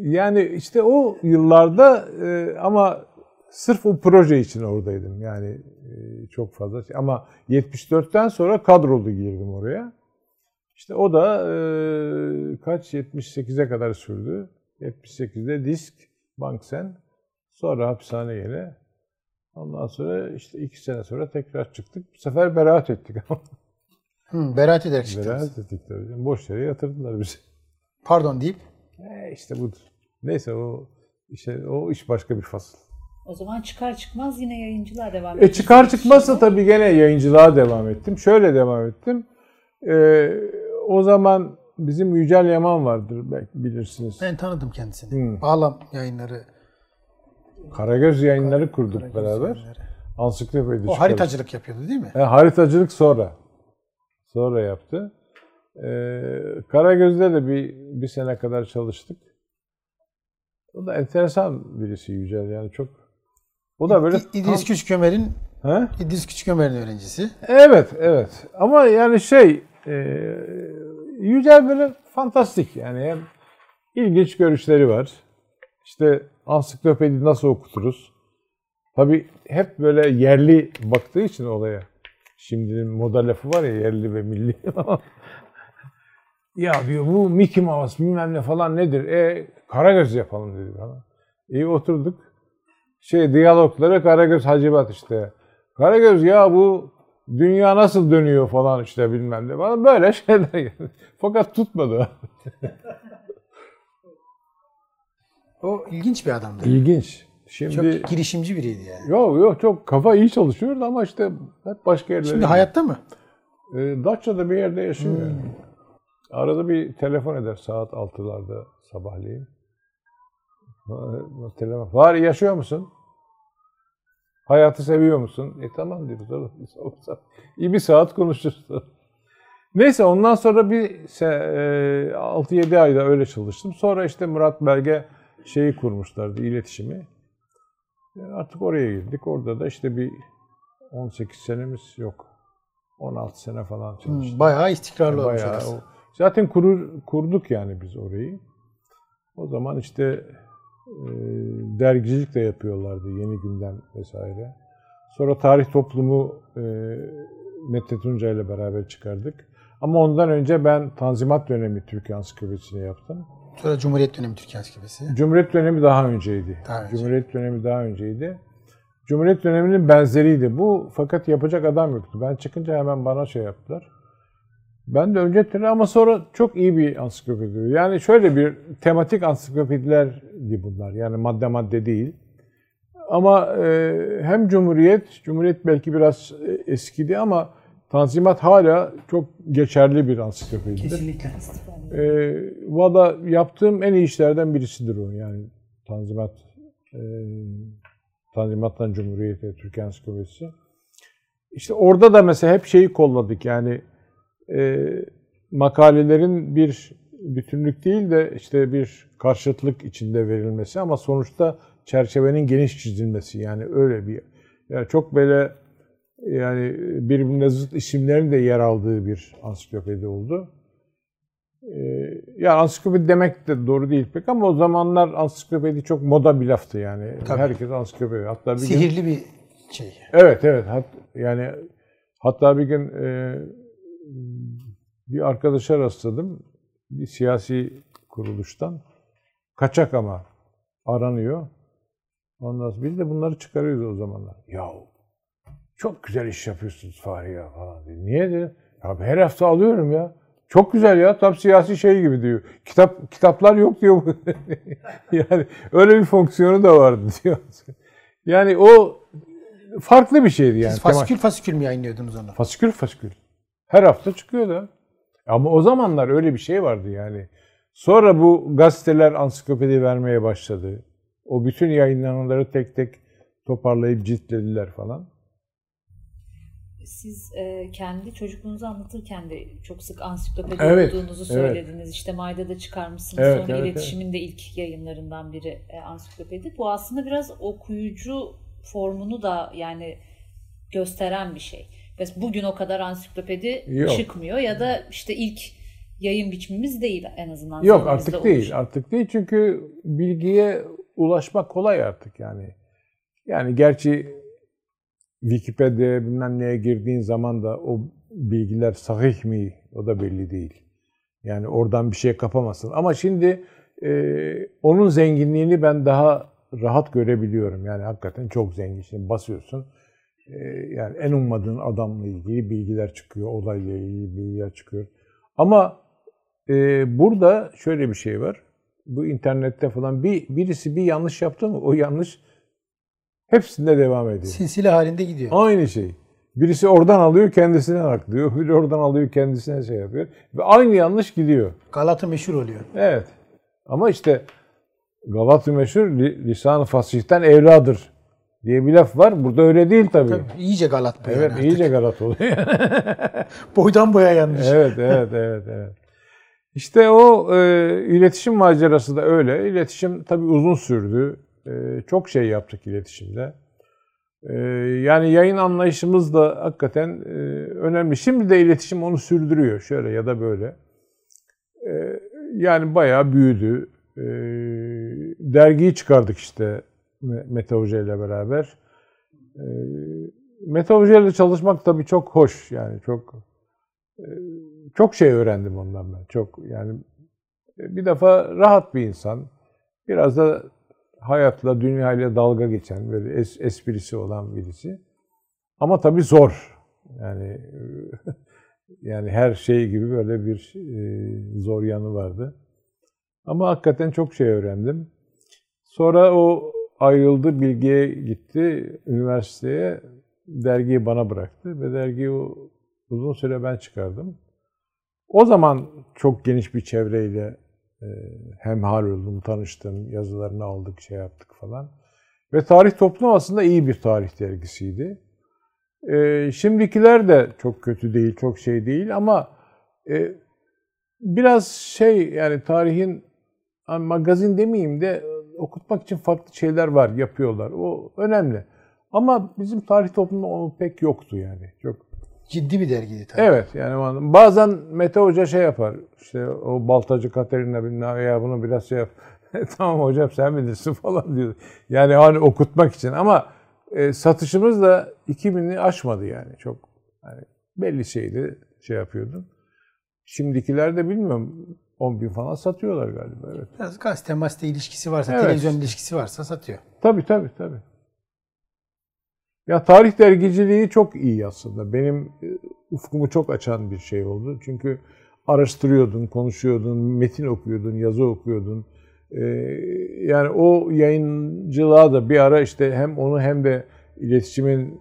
Speaker 1: yani işte o yıllarda e, ama sırf o proje için oradaydım. Yani e, çok fazla şey. Ama 74'ten sonra kadrolu girdim oraya. İşte o da e, kaç 78'e kadar sürdü. 78'de disk, banksen, sonra hapishane yine. Ondan sonra işte iki sene sonra tekrar çıktık. Bu sefer beraat ettik ama.
Speaker 2: Hı, beraat ederek çıktınız.
Speaker 1: Beraat ettik tabii. canım. Boş yere yatırdılar bizi.
Speaker 2: Pardon deyip.
Speaker 1: E işte budur. Neyse o işte o iş başka bir fasıl.
Speaker 3: O zaman çıkar çıkmaz yine yayıncılığa devam
Speaker 1: E
Speaker 3: ediyorsunuz.
Speaker 1: çıkar çıkmazsa tabii gene yayıncılığa devam ettim. Şöyle devam ettim. E, o zaman bizim Yücel Yaman vardır belki bilirsiniz.
Speaker 2: Ben tanıdım kendisini.
Speaker 1: Hı.
Speaker 2: Bağlam yayınları.
Speaker 1: Karagöz yayınları kurduk
Speaker 2: Karagöz
Speaker 1: beraber.
Speaker 2: yayınları.
Speaker 1: Ansiklopedi
Speaker 2: O
Speaker 1: çıkarız.
Speaker 2: haritacılık yapıyordu değil mi?
Speaker 1: E, haritacılık sonra. Sonra yaptı. E, Karagöz'de de bir, bir sene kadar çalıştık. O da enteresan birisi Yücel yani çok. O da böyle
Speaker 2: İ- İdris Küçükömer'in
Speaker 1: Ha?
Speaker 2: İdris Küçükömer'in öğrencisi.
Speaker 1: Evet, evet. Ama yani şey, e, Yücel böyle fantastik yani hem ilginç görüşleri var. İşte ansiklopedi nasıl okuturuz? Tabii hep böyle yerli baktığı için olaya. Şimdinin moda lafı var ya yerli ve milli. ya diyor bu Mickey Mouse bilmem ne falan nedir? E Karagöz yapalım dedi bana. İyi oturduk. Şey diyalogları Karagöz Hacivat işte. Karagöz ya bu dünya nasıl dönüyor falan işte bilmem ne falan böyle şeyler. yani. Fakat tutmadı.
Speaker 2: O ilginç bir adamdı.
Speaker 1: İlginç. Şimdi
Speaker 2: Çok girişimci biriydi yani.
Speaker 1: yok yok çok kafa iyi çalışıyordu ama işte hep başka yerlere.
Speaker 2: Şimdi hayatta mı?
Speaker 1: E, Datça'da bir yerde yaşıyor. yani. Arada bir telefon eder saat 6'larda sabahleyin. Ha, Telefon. Var yaşıyor musun? Hayatı seviyor musun? E tamam diyoruz oğlum. İyi bir saat konuşuruz. Neyse ondan sonra bir se- e, 6-7 ayda öyle çalıştım. Sonra işte Murat Belge şeyi kurmuşlardı iletişimi. E, Artık oraya girdik. Orada da işte bir 18 senemiz yok. 16 sene falan çalıştık.
Speaker 2: Hmm, Bayağı istikrarlı olmuş
Speaker 1: Bayağı
Speaker 2: orası.
Speaker 1: o- zaten kurur, kurduk yani biz orayı. O zaman işte e, dergicilik de yapıyorlardı Yeni Gündem vesaire. Sonra Tarih Toplumu e, Mete Tunca ile beraber çıkardık. Ama ondan önce ben Tanzimat dönemi Türkiye Ansiklopedisini yaptım.
Speaker 2: Sonra Cumhuriyet dönemi Türkiye Ansiklopedisi.
Speaker 1: Cumhuriyet dönemi daha önceydi.
Speaker 2: Daha önce.
Speaker 1: Cumhuriyet dönemi daha önceydi. Cumhuriyet döneminin benzeriydi bu. Fakat yapacak adam yoktu. Ben çıkınca hemen bana şey yaptılar. Ben de önce tele ama sonra çok iyi bir ansiklopedi. Yani şöyle bir tematik ansiklopedilerdi bunlar. Yani madde madde değil. Ama e, hem Cumhuriyet, Cumhuriyet belki biraz e, eskidi ama Tanzimat hala çok geçerli bir ansiklopedidir.
Speaker 2: Kesinlikle.
Speaker 1: E, Valla yaptığım en iyi işlerden birisidir o yani Tanzimat e, Tanzimat'tan Cumhuriyet'e Türkiye Ansiklopedisi. İşte orada da mesela hep şeyi kolladık yani e, makalelerin bir bütünlük değil de işte bir karşıtlık içinde verilmesi ama sonuçta çerçevenin geniş çizilmesi yani öyle bir yani çok böyle yani birbirine zıt isimlerin de yer aldığı bir ansiklopedi oldu. Ee, yani ansiklopedi demek de doğru değil pek ama o zamanlar ansiklopedi çok moda bir laftı yani.
Speaker 2: Tabii.
Speaker 1: Herkes ansiklopedi. Hatta bir gün
Speaker 2: Sihirli bir şey.
Speaker 1: Evet evet. Hat, yani hatta bir gün e, bir arkadaşa rastladım. Bir siyasi kuruluştan. Kaçak ama aranıyor. Ondan sonra biz de bunları çıkarıyoruz o zamanlar. Ya çok güzel iş yapıyorsunuz Fahri ya falan diyor. Niye dedi? Ya her hafta alıyorum ya. Çok güzel ya. Tam siyasi şey gibi diyor. Kitap kitaplar yok diyor. yani öyle bir fonksiyonu da vardı diyor. Yani o farklı bir şeydi yani.
Speaker 2: Siz fasikül fasikül mü yayınlıyordunuz onu?
Speaker 1: Fasikül fasikül. Her hafta çıkıyordu. Ama o zamanlar öyle bir şey vardı yani. Sonra bu gazeteler ansiklopedi vermeye başladı. O bütün yayınlananları tek tek toparlayıp ciltlediler falan.
Speaker 3: Siz e, kendi çocukluğunuzu anlatırken de çok sık ansiklopedi
Speaker 1: Evet,
Speaker 3: olduğunuzu
Speaker 1: evet.
Speaker 3: söylediniz. İşte Mayda'da çıkarmışsınız.
Speaker 1: Evet,
Speaker 3: Sonra
Speaker 1: evet,
Speaker 3: iletişimin de ilk yayınlarından biri e, ansiklopedi. Bu aslında biraz okuyucu formunu da yani gösteren bir şey. Mesela bugün o kadar ansiklopedi
Speaker 1: Yok.
Speaker 3: çıkmıyor ya da işte ilk yayın biçimimiz değil en azından.
Speaker 1: Yok artık
Speaker 3: oluşan.
Speaker 1: değil. Artık değil çünkü bilgiye ulaşmak kolay artık yani. Yani gerçi Wikipedia bilmem neye girdiğin zaman da o bilgiler sahih mi o da belli değil. Yani oradan bir şey kapamazsın. Ama şimdi e, onun zenginliğini ben daha rahat görebiliyorum. Yani hakikaten çok zengin. Şimdi basıyorsun. e, yani en ummadığın adamla ilgili bilgiler çıkıyor. Olayla ilgili bilgiler çıkıyor. Ama e, burada şöyle bir şey var. Bu internette falan bir birisi bir yanlış yaptı mı o yanlış hepsinde devam ediyor.
Speaker 2: Silsile halinde gidiyor.
Speaker 1: Aynı şey. Birisi oradan alıyor kendisine naklıyor. Biri oradan alıyor kendisine şey yapıyor. Ve aynı yanlış gidiyor.
Speaker 2: Galata meşhur oluyor.
Speaker 1: Evet. Ama işte Galatı meşhur li- lisan-ı fasihten evladır diye bir laf var. Burada öyle değil tabii.
Speaker 2: Tabii, iyice Galat bu
Speaker 1: Evet
Speaker 2: yani
Speaker 1: iyice Galat oluyor.
Speaker 2: Boydan boya yanlış.
Speaker 1: evet, evet, evet, evet. İşte o e, iletişim macerası da öyle. İletişim tabii uzun sürdü. E, çok şey yaptık iletişimde. E, yani yayın anlayışımız da hakikaten e, önemli. Şimdi de iletişim onu sürdürüyor şöyle ya da böyle. E, yani bayağı büyüdü. Dergiyi çıkardık işte Me- Mete Hoca ile beraber. Mete Hoca ile çalışmak tabii çok hoş yani çok e, çok şey öğrendim ondan ben. Çok yani e, bir defa rahat bir insan. Biraz da hayatla, dünyayla dalga geçen, böyle es, esprisi olan birisi. Ama tabii zor. Yani yani her şey gibi böyle bir e, zor yanı vardı. Ama hakikaten çok şey öğrendim. Sonra o ayrıldı, Bilgi'ye gitti, üniversiteye. Dergiyi bana bıraktı ve dergiyi uzun süre ben çıkardım. O zaman çok geniş bir çevreyle e, hemhal oldum, tanıştım, yazılarını aldık, şey yaptık falan. Ve Tarih Toplum aslında iyi bir tarih dergisiydi. E, şimdikiler de çok kötü değil, çok şey değil ama e, biraz şey yani tarihin hani magazin demeyeyim de okutmak için farklı şeyler var, yapıyorlar. O önemli. Ama bizim tarih toplumunda o pek yoktu yani. Çok
Speaker 2: Ciddi bir dergiydi tabii.
Speaker 1: Evet yani bazen Mete Hoca şey yapar. İşte o baltacı Katerina bilmem ya bunu biraz şey yap. tamam hocam sen bilirsin falan diyor. Yani hani okutmak için ama e, satışımız da 2000'i aşmadı yani. Çok yani belli şeydi şey yapıyordum. Şimdikiler de bilmiyorum 10 bin falan satıyorlar galiba. Evet.
Speaker 2: Biraz gazete ilişkisi varsa,
Speaker 1: Evet.
Speaker 2: televizyon ilişkisi varsa satıyor.
Speaker 1: Tabii tabii tabii. Ya tarih dergiciliği çok iyi aslında. Benim e, ufkumu çok açan bir şey oldu. Çünkü araştırıyordun, konuşuyordun, metin okuyordun, yazı okuyordun. Ee, yani o yayıncılığa da bir ara işte hem onu hem de iletişimin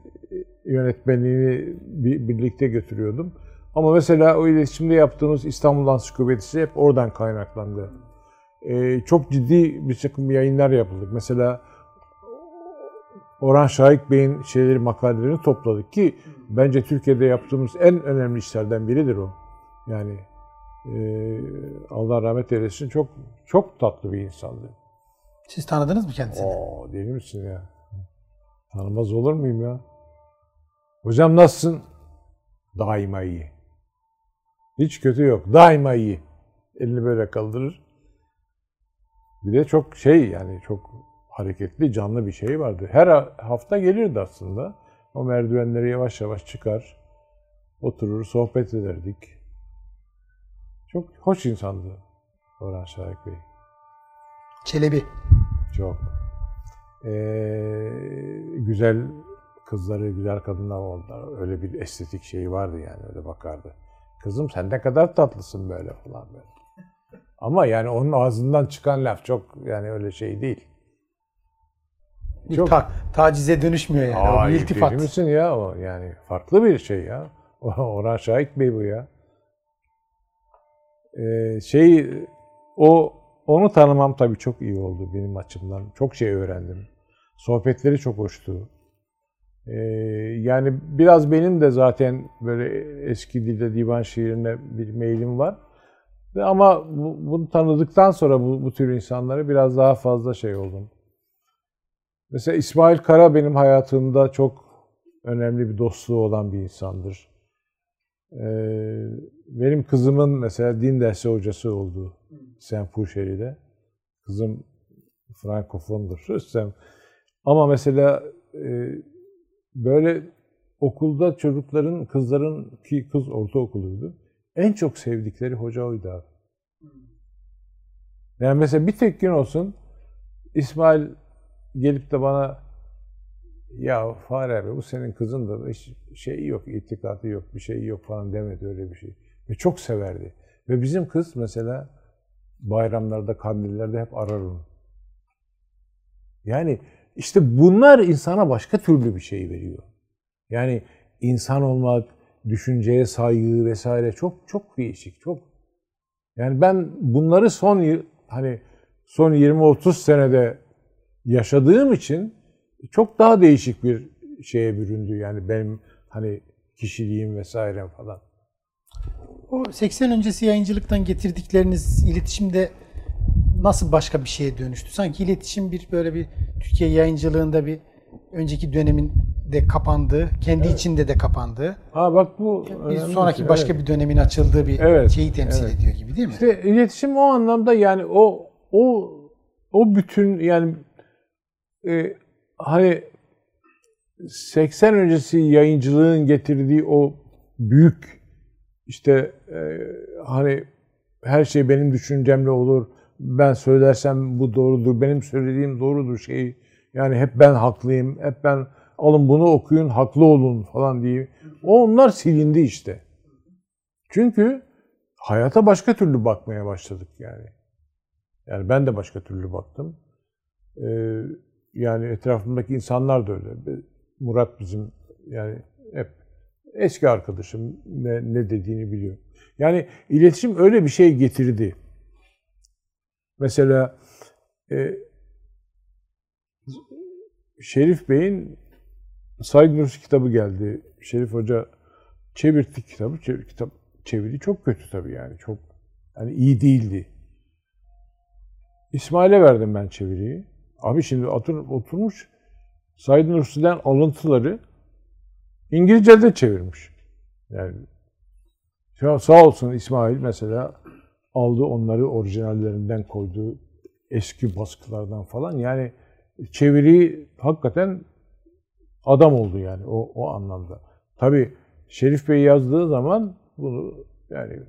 Speaker 1: yönetmenliğini bir- birlikte götürüyordum. Ama mesela o iletişimde yaptığımız İstanbul Ansiklopedisi hep oradan kaynaklandı. Çok ciddi bir takım yayınlar yapıldık. Mesela Orhan Şahik Bey'in şeyleri makalelerini topladık ki bence Türkiye'de yaptığımız en önemli işlerden biridir o. Yani e, Allah rahmet eylesin çok çok tatlı bir insandı.
Speaker 2: Siz tanıdınız mı kendisini?
Speaker 1: Oo deli misin ya? Tanımaz olur muyum ya? Hocam nasılsın? Daima iyi. Hiç kötü yok. Daima iyi. Elini böyle kaldırır. Bir de çok şey yani çok hareketli, canlı bir şey vardı. Her ha- hafta gelirdi aslında. O merdivenleri yavaş yavaş çıkar. Oturur, sohbet ederdik. Çok hoş insandı Orhan Şahik Bey.
Speaker 2: Çelebi.
Speaker 1: Çok. Ee, güzel kızları, güzel kadınlar oldular. Öyle bir estetik şeyi vardı yani öyle bakardı. Kızım sen ne kadar tatlısın böyle falan böyle. Ama yani onun ağzından çıkan laf çok yani öyle şey değil. Çok-
Speaker 2: ta- tacize dönüşmüyor yani. o
Speaker 1: Ay,
Speaker 2: bir iltifat.
Speaker 1: deli misin ya o yani farklı bir şey ya. Orhan Şahit Bey bu ya. Ee, şey o onu tanımam tabii çok iyi oldu benim açımdan. Çok şey öğrendim. Sohbetleri çok hoştu. Ee, yani biraz benim de zaten böyle eski dilde divan şiirine bir meylim var. Ama bu- bunu tanıdıktan sonra bu, bu tür insanlara biraz daha fazla şey oldum. Mesela İsmail Kara benim hayatımda çok önemli bir dostluğu olan bir insandır. Ee, benim kızımın mesela din dersi hocası oldu Saint Purşeri'de. Kızım Frankofondur. Ama mesela e, böyle okulda çocukların, kızların ki kız ortaokuluydu. En çok sevdikleri hoca oydu abi. Yani mesela bir tek gün olsun İsmail gelip de bana ya Fahri abi bu senin kızın da hiç şey yok, itikadı yok, bir şey yok falan demedi öyle bir şey. Ve çok severdi. Ve bizim kız mesela bayramlarda, kandillerde hep arar onu. Yani işte bunlar insana başka türlü bir şey veriyor. Yani insan olmak, düşünceye saygı vesaire çok çok değişik, çok. Yani ben bunları son hani son 20-30 senede yaşadığım için çok daha değişik bir şeye büründü yani benim hani kişiliğim vesaire falan.
Speaker 2: O 80 öncesi yayıncılıktan getirdikleriniz iletişimde nasıl başka bir şeye dönüştü? Sanki iletişim bir böyle bir Türkiye yayıncılığında bir önceki dönemin de kapandığı, kendi içinde de kapandığı,
Speaker 1: Ha bak bu
Speaker 2: bir
Speaker 1: önemli
Speaker 2: sonraki
Speaker 1: şey,
Speaker 2: başka
Speaker 1: evet.
Speaker 2: bir dönemin açıldığı bir
Speaker 1: Evet,
Speaker 2: şeyi temsil
Speaker 1: evet.
Speaker 2: ediyor gibi değil mi?
Speaker 1: İşte iletişim o anlamda yani o o o bütün yani e, hani 80 öncesi yayıncılığın getirdiği o büyük işte e, hani her şey benim düşüncemle olur. Ben söylersem bu doğrudur. Benim söylediğim doğrudur şey. Yani hep ben haklıyım. Hep ben alın bunu okuyun, haklı olun falan diye. O onlar silindi işte. Çünkü hayata başka türlü bakmaya başladık yani. Yani ben de başka türlü baktım. Ee, yani etrafımdaki insanlar da öyle. Murat bizim yani hep eski arkadaşım ne, ne dediğini biliyor. Yani iletişim öyle bir şey getirdi. Mesela e, Şerif Bey'in Said Nursi kitabı geldi. Şerif Hoca çevirdi kitabı. Çevir, kitap çeviri çok kötü tabii yani. Çok yani iyi değildi. İsmail'e verdim ben çeviriyi. Abi şimdi otur, oturmuş Said Nursi'den alıntıları İngilizce'de çevirmiş. Yani sağ olsun İsmail mesela aldı onları orijinallerinden koydu. Eski baskılardan falan. Yani çeviriyi hakikaten adam oldu yani o, o anlamda. Tabi Şerif Bey yazdığı zaman bunu yani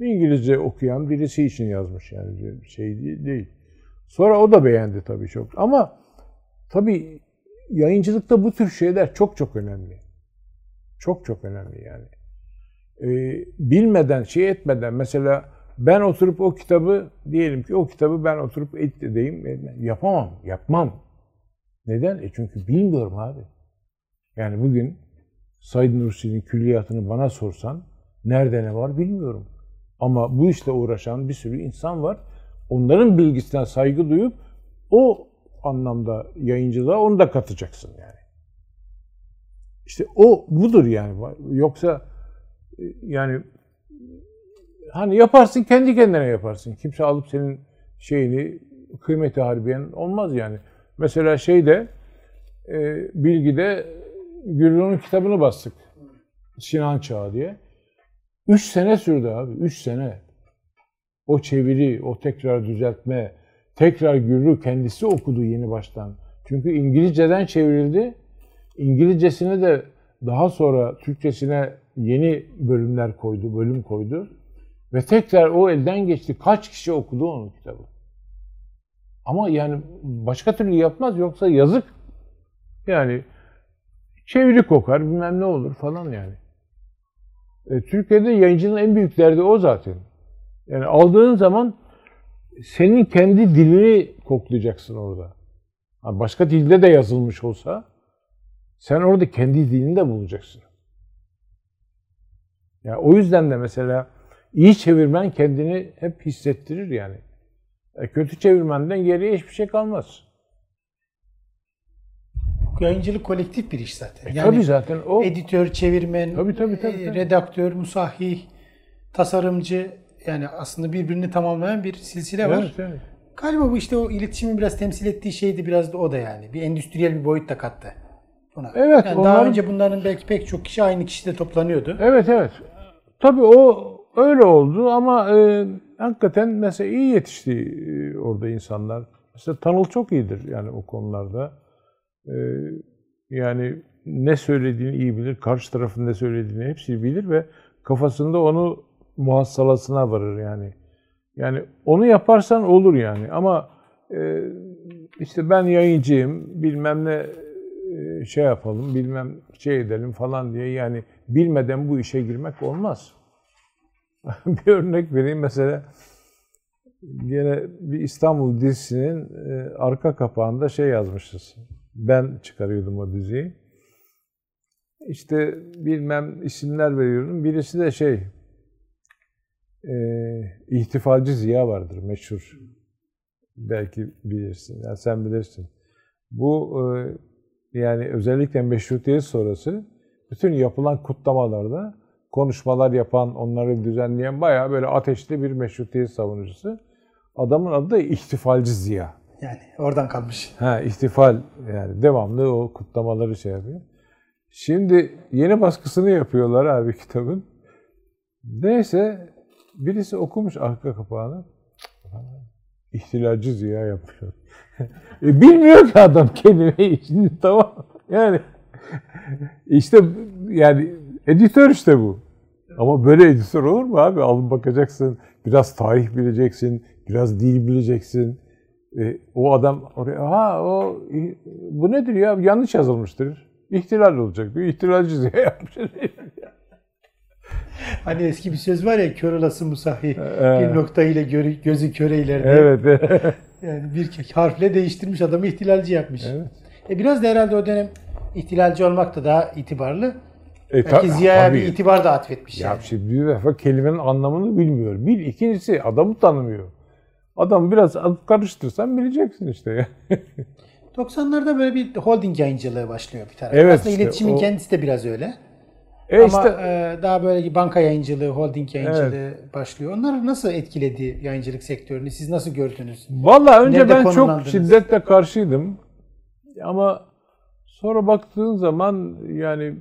Speaker 1: İngilizce okuyan birisi için yazmış yani şey değil. Sonra o da beğendi tabii çok. Ama tabii yayıncılıkta bu tür şeyler çok çok önemli. Çok çok önemli yani. Ee, bilmeden, şey etmeden mesela ben oturup o kitabı diyelim ki o kitabı ben oturup edeyim yapamam, yapmam. Neden? E çünkü bilmiyorum abi. Yani bugün Said Nursi'nin külliyatını bana sorsan nerede ne var bilmiyorum. Ama bu işle uğraşan bir sürü insan var. Onların bilgisine saygı duyup o anlamda yayıncılığa onu da katacaksın yani. İşte o budur yani. Yoksa e, yani hani yaparsın kendi kendine yaparsın. Kimse alıp senin şeyini kıymeti harbiyen olmaz yani. Mesela şeyde e, bilgide Gürrü'nün kitabını bastık. Sinan Çağı diye. Üç sene sürdü abi. Üç sene. O çeviri, o tekrar düzeltme, tekrar Gürrü kendisi okudu yeni baştan. Çünkü İngilizceden çevrildi. İngilizcesine de daha sonra Türkçesine yeni bölümler koydu, bölüm koydu. Ve tekrar o elden geçti. Kaç kişi okudu onun kitabı? Ama yani başka türlü yapmaz yoksa yazık. Yani çeviri kokar, bilmem ne olur falan yani. E, Türkiye'de yayıncının en büyük derdi o zaten. Yani aldığın zaman senin kendi dilini koklayacaksın orada. Yani başka dilde de yazılmış olsa sen orada kendi dilini de bulacaksın. Yani o yüzden de mesela iyi çevirmen kendini hep hissettirir yani. E, kötü çevirmenden geriye hiçbir şey kalmaz
Speaker 2: yayıncılık kolektif bir iş zaten.
Speaker 1: E, yani tabii zaten o.
Speaker 2: Editör, çevirmen,
Speaker 1: tabii, tabii, tabii,
Speaker 2: tabii. redaktör, musahih, tasarımcı yani aslında birbirini tamamlayan bir silsile var.
Speaker 1: Evet.
Speaker 2: Galiba bu işte o iletişimi biraz temsil ettiği şeydi biraz da o da yani. Bir endüstriyel bir boyut da kattı buna.
Speaker 1: Evet.
Speaker 2: Yani onların... Daha önce bunların belki pek çok kişi aynı kişide toplanıyordu.
Speaker 1: Evet evet. Tabii o öyle oldu ama e, hakikaten mesela iyi yetişti e, orada insanlar. Mesela Tanıl çok iyidir yani o konularda. Ee, yani ne söylediğini iyi bilir, karşı tarafın ne söylediğini hepsini bilir ve kafasında onu muhassalasına varır yani. Yani onu yaparsan olur yani ama e, işte ben yayıncıyım, bilmem ne e, şey yapalım, bilmem şey edelim falan diye yani bilmeden bu işe girmek olmaz. bir örnek vereyim mesela yine bir İstanbul dizisinin e, arka kapağında şey yazmışız ben çıkarıyordum o diziyi. İşte bilmem isimler veriyorum. Birisi de şey ihtifalci Ziya vardır meşhur. Belki bilirsin. Yani sen bilirsin. Bu e, yani özellikle meşrutiyet sonrası bütün yapılan kutlamalarda konuşmalar yapan, onları düzenleyen bayağı böyle ateşli bir meşrutiyet savunucusu. Adamın adı da ihtifalci Ziya.
Speaker 2: Yani oradan kalmış.
Speaker 1: Ha ihtifal yani devamlı o kutlamaları şey yapıyor. Şimdi yeni baskısını yapıyorlar abi kitabın. Neyse birisi okumuş arka kapağını. İhtilalci Ziya yapıyor. e, bilmiyor ki adam kelimeyi şimdi tamam. Yani işte yani editör işte bu. Ama böyle editör olur mu abi? Alın bakacaksın, biraz tarih bileceksin, biraz dil bileceksin. E, o adam oraya, ha o bu nedir ya? Yanlış yazılmıştır. İhtilal olacak diyor. İhtilalci diye yapmış.
Speaker 2: Hani eski bir söz var ya kör olası musahi
Speaker 1: Evet.
Speaker 2: bir nokta ile görü- gözü köreyler diye.
Speaker 1: evet.
Speaker 2: Yani bir harfle değiştirmiş adamı ihtilalci yapmış.
Speaker 1: evet.
Speaker 2: E biraz da herhalde o dönem ihtilalci olmak da daha itibarlı.
Speaker 1: E,
Speaker 2: Belki Ziya'ya bir itibar da atfetmiş
Speaker 1: Ya
Speaker 2: yani.
Speaker 1: şimdi bir defa kelimenin anlamını bilmiyor. Bir, ikincisi adamı tanımıyor. Adam biraz karıştırsan bileceksin işte ya.
Speaker 2: 90'larda böyle bir holding yayıncılığı başlıyor bir taraf.
Speaker 1: Evet
Speaker 2: Aslında
Speaker 1: işte
Speaker 2: iletişimin
Speaker 1: o-
Speaker 2: kendisi de biraz öyle.
Speaker 1: E
Speaker 2: Ama
Speaker 1: işte
Speaker 2: e, daha böyle banka yayıncılığı, holding yayıncılığı başlıyor. Onlar nasıl etkiledi yayıncılık sektörünü? Siz nasıl gördünüz?
Speaker 1: Valla önce
Speaker 2: Nerede
Speaker 1: ben çok şiddetle karşıydım. Ama sonra baktığın zaman yani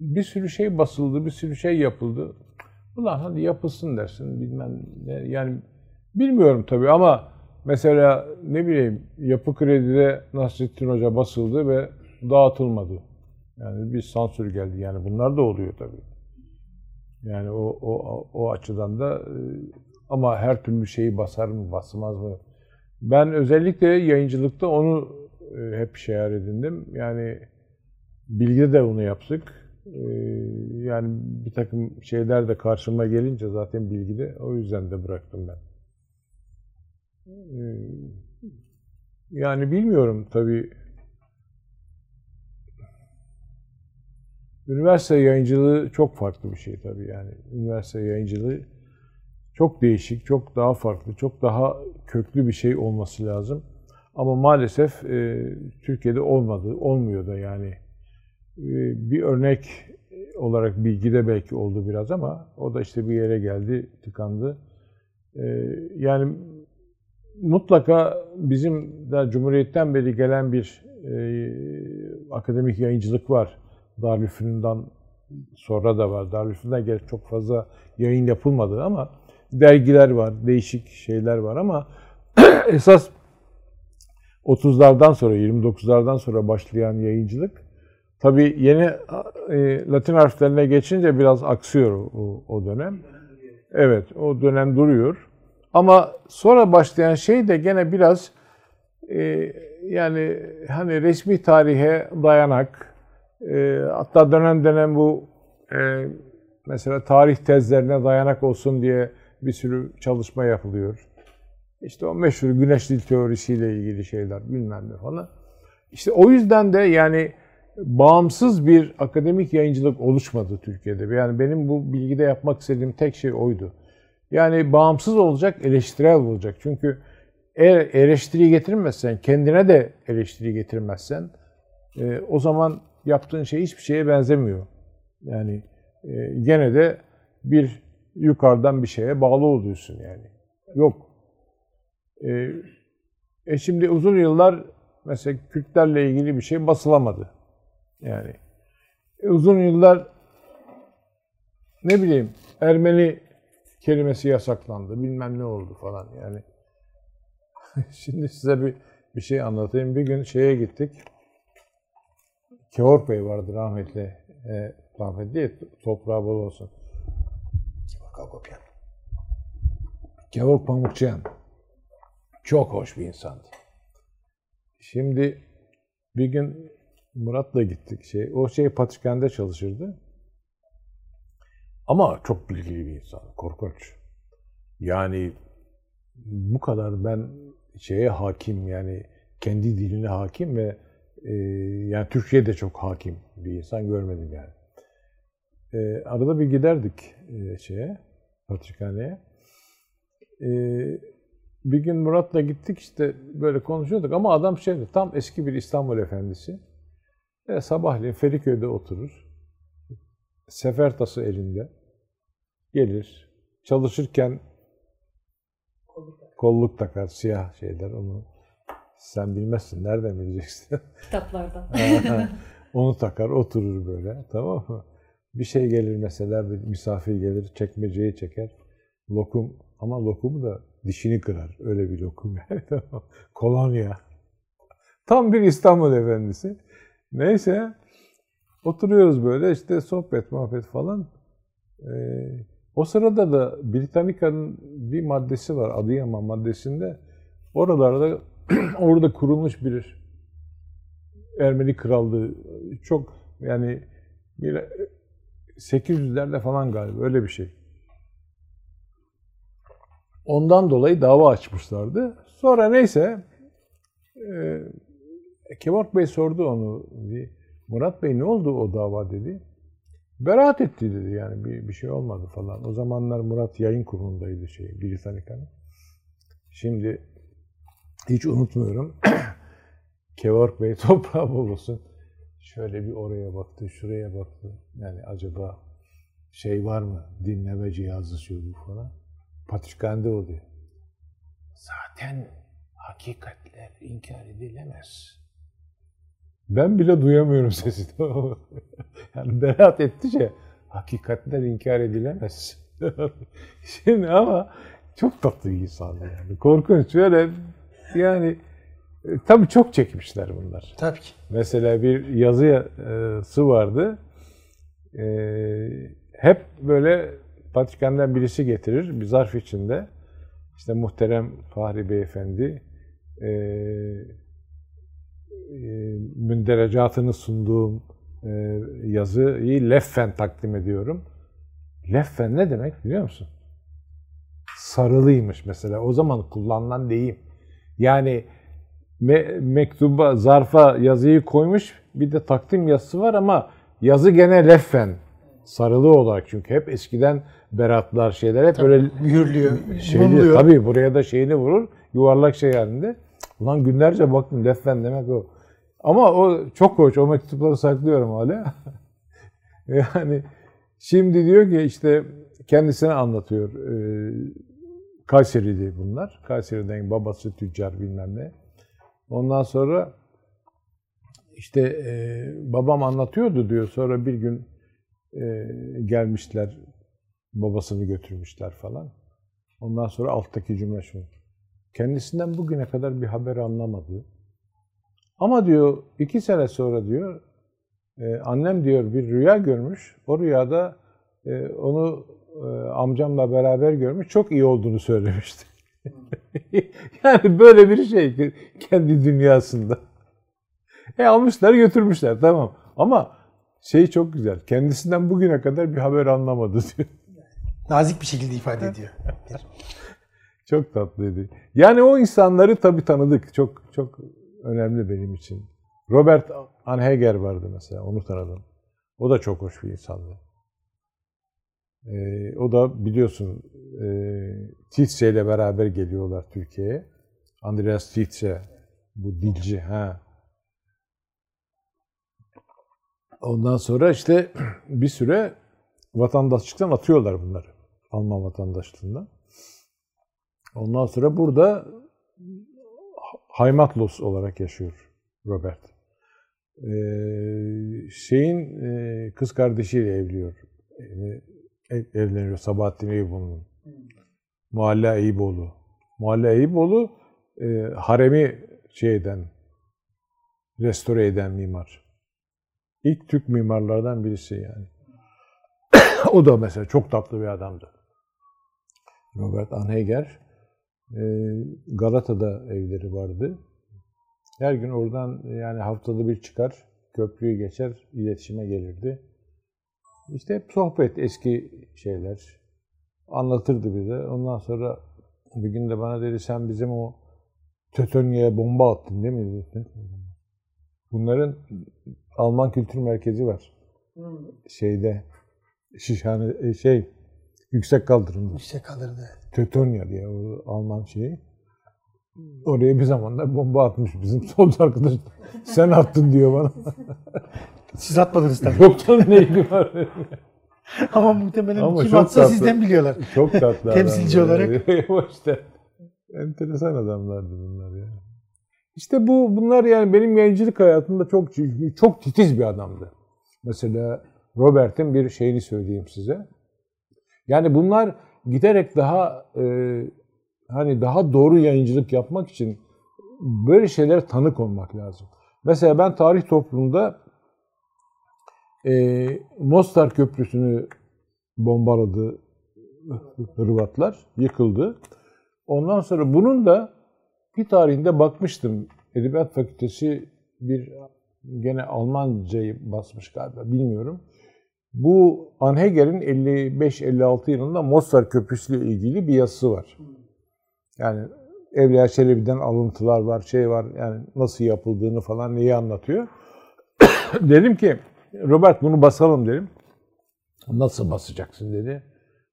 Speaker 1: bir sürü şey basıldı, bir sürü şey yapıldı. Ulan hadi yapılsın dersin bilmem ne. Yani bilmiyorum tabii ama mesela ne bileyim Yapı Kredi'de Nasrettin Hoca basıldı ve dağıtılmadı. Yani bir sansür geldi. Yani bunlar da oluyor tabii. Yani o o o açıdan da e, ama her türlü şeyi basar mı, basmaz mı? Ben özellikle yayıncılıkta onu e, hep şear edindim. Yani bilgide de onu yaptık. E, yani bir takım şeyler de karşıma gelince zaten bilgide o yüzden de bıraktım ben. Yani bilmiyorum tabii. Üniversite yayıncılığı çok farklı bir şey tabii yani. Üniversite yayıncılığı çok değişik, çok daha farklı, çok daha köklü bir şey olması lazım. Ama maalesef e, Türkiye'de olmadı, olmuyor da yani. E, bir örnek olarak bilgide belki oldu biraz ama o da işte bir yere geldi, tıkandı. E, yani mutlaka bizim de Cumhuriyet'ten beri gelen bir e, akademik yayıncılık var. Darülfünun'dan sonra da var. Darülfünun'dan geri çok fazla yayın yapılmadı ama dergiler var, değişik şeyler var ama esas 30'lardan sonra, 29'lardan sonra başlayan yayıncılık tabii yeni e, Latin harflerine geçince biraz aksıyor o, o dönem. Evet, o dönem duruyor. Ama sonra başlayan şey de gene biraz e, yani hani resmi tarihe dayanak, e, hatta dönem dönem bu e, mesela tarih tezlerine dayanak olsun diye bir sürü çalışma yapılıyor. İşte o meşhur güneş dil teorisiyle ilgili şeyler bilmem ne falan. İşte o yüzden de yani bağımsız bir akademik yayıncılık oluşmadı Türkiye'de. Yani benim bu bilgide yapmak istediğim tek şey oydu. Yani bağımsız olacak, eleştirel olacak. Çünkü eğer eleştiri getirmezsen, kendine de eleştiri getirmezsen e, o zaman yaptığın şey hiçbir şeye benzemiyor. Yani e, gene de bir yukarıdan bir şeye bağlı oluyorsun yani. Yok. E, e şimdi uzun yıllar mesela Kürtlerle ilgili bir şey basılamadı. Yani e, uzun yıllar ne bileyim Ermeni kelimesi yasaklandı, bilmem ne oldu falan yani. Şimdi size bir bir şey anlatayım. Bir gün şeye gittik. Kevork Bey vardı rahmetli. E, rahmetli değil, toprağı bol olsun.
Speaker 2: Kalkopyan.
Speaker 1: Kevork Pamukçıyan. Çok hoş bir insandı. Şimdi bir gün Murat'la gittik. Şey, o şey Patrikhan'da çalışırdı. Ama çok bilgili bir insan. Korkunç. Yani bu kadar ben şeye hakim yani kendi diline hakim ve e, yani Türkçe'ye de çok hakim bir insan görmedim yani. E, arada bir giderdik e, şeye, Patrikhane'ye. E, bir gün Murat'la gittik işte böyle konuşuyorduk ama adam şeydi tam eski bir İstanbul efendisi. E, sabahleyin Feriköy'de oturur. Sefer tası elinde. Gelir. Çalışırken kolluk takar, siyah şeyler. Onu sen bilmezsin. Nereden bileceksin?
Speaker 3: Kitaplarda.
Speaker 1: Onu takar, oturur böyle. Tamam mı? Bir şey gelir mesela, bir misafir gelir, çekmeceyi çeker. Lokum ama lokumu da dişini kırar. Öyle bir lokum yani. Kolonya. Tam bir İstanbul efendisi. Neyse. Oturuyoruz böyle işte sohbet muhabbet falan. Ee, o sırada da Britannica'nın bir maddesi var Adıyaman maddesinde. Oralarda orada kurulmuş bir Ermeni krallığı çok yani bir 800'lerle falan galiba öyle bir şey. Ondan dolayı dava açmışlardı. Sonra neyse e, Kevork Bey sordu onu. Murat Bey ne oldu o dava dedi. Beraat etti dedi yani bir, bir şey olmadı falan. O zamanlar Murat yayın kurulundaydı şey Britannica'nın. Şimdi hiç unutmuyorum. Kevork Bey toprağı bol olsun. Şöyle bir oraya baktı, şuraya baktı. Yani acaba şey var mı? Dinleme cihazı şu bu falan. Patrikhande oluyor. Zaten hakikatler inkar edilemez. Ben bile duyamıyorum sesini. yani beraat ettikçe hakikatler inkar edilemez. Şimdi ama çok tatlı bir insan yani. Korkunç. Şöyle yani e, tabii çok çekmişler bunlar.
Speaker 2: Tabii ki.
Speaker 1: Mesela bir yazısı vardı. E, hep böyle Patrikhan'dan birisi getirir bir zarf içinde. İşte muhterem Fahri Beyefendi e, münderecatını sunduğum yazıyı leffen takdim ediyorum. Leffen ne demek biliyor musun? Sarılıymış mesela. O zaman kullanılan deyim. Yani me- mektuba, zarfa yazıyı koymuş. Bir de takdim yazısı var ama yazı gene leffen. Sarılı olarak çünkü hep eskiden beratlar şeyler hep
Speaker 2: tabii,
Speaker 1: böyle
Speaker 2: mühürlüyor,
Speaker 1: şeyli, tabii buraya da şeyini vurur. Yuvarlak şey halinde. Ulan günlerce baktım leffen demek o. Ama o çok hoş. O mektupları saklıyorum hala. yani şimdi diyor ki işte kendisine anlatıyor. Kayseri'di bunlar. Kayseri'den babası tüccar bilmem ne. Ondan sonra işte e, babam anlatıyordu diyor. Sonra bir gün e, gelmişler, babasını götürmüşler falan. Ondan sonra alttaki cümle şu. Kendisinden bugüne kadar bir haber anlamadı. Ama diyor iki sene sonra diyor e, annem diyor bir rüya görmüş. O rüyada e, onu amcamla beraber görmüş. Çok iyi olduğunu söylemişti. yani böyle bir şey kendi dünyasında. E almışlar götürmüşler tamam. Ama şey çok güzel. Kendisinden bugüne kadar bir haber anlamadı diyor.
Speaker 2: Nazik bir şekilde ifade ediyor.
Speaker 1: çok tatlıydı. Yani o insanları tabii tanıdık. Çok çok önemli benim için. Robert Anheger vardı mesela. Onu tanıdım. O da çok hoş bir insandı. Ee, o da biliyorsun e, Tietze ile beraber geliyorlar Türkiye'ye. Andreas Tietze, bu dilci. Ha. Ondan sonra işte bir süre vatandaşlıktan atıyorlar bunları. Alman vatandaşlığından. Ondan sonra burada Haymatlos olarak yaşıyor Robert. Ee, şeyin e, kız kardeşiyle evliyor. E, evleniyor Sabahattin Eyüboğlu'nun. Hmm. Mualla Eyüboğlu. Mualla Eyüboğlu e, haremi şeyden restore eden mimar. İlk Türk mimarlardan birisi yani. o da mesela çok tatlı bir adamdı. Robert Anheger. Ee, Galata'da evleri vardı. Her gün oradan yani haftada bir çıkar, köprüyü geçer, iletişime gelirdi. İşte hep sohbet, eski şeyler. Anlatırdı bize. Ondan sonra bir gün de bana dedi sen bizim o Tötonya'ya bomba attın değil mi? Bunların Alman Kültür Merkezi var. Şeyde Şişhane şey yüksek kaldırımda.
Speaker 2: Yüksek kaldırımda.
Speaker 1: Teutonia diye o Alman şeyi. Oraya bir zamanlar bomba atmış bizim solcu arkadaş. Sen attın diyor bana.
Speaker 2: Siz atmadınız tabii.
Speaker 1: Yok canım neydi var.
Speaker 2: Ama muhtemelen
Speaker 1: Ama
Speaker 2: kim atsa
Speaker 1: tatlı.
Speaker 2: sizden biliyorlar.
Speaker 1: Çok tatlı
Speaker 2: Temsilci olarak.
Speaker 1: işte. Enteresan adamlardı bunlar ya. İşte bu bunlar yani benim yayıncılık hayatımda çok çok titiz bir adamdı. Mesela Robert'in bir şeyini söyleyeyim size. Yani bunlar giderek daha e, hani daha doğru yayıncılık yapmak için böyle şeylere tanık olmak lazım. Mesela ben tarih toplumunda e, Mostar Köprüsü'nü bombaladı Hırvatlar, yıkıldı. Ondan sonra bunun da bir tarihinde bakmıştım. Edebiyat Fakültesi bir gene Almancayı basmış galiba bilmiyorum. Bu Anheger'in 55-56 yılında Mostar Köprüsü ile ilgili bir yazısı var. Yani Evliya Çelebi'den alıntılar var, şey var. Yani nasıl yapıldığını falan neyi anlatıyor. dedim ki Robert bunu basalım dedim. Nasıl basacaksın dedi.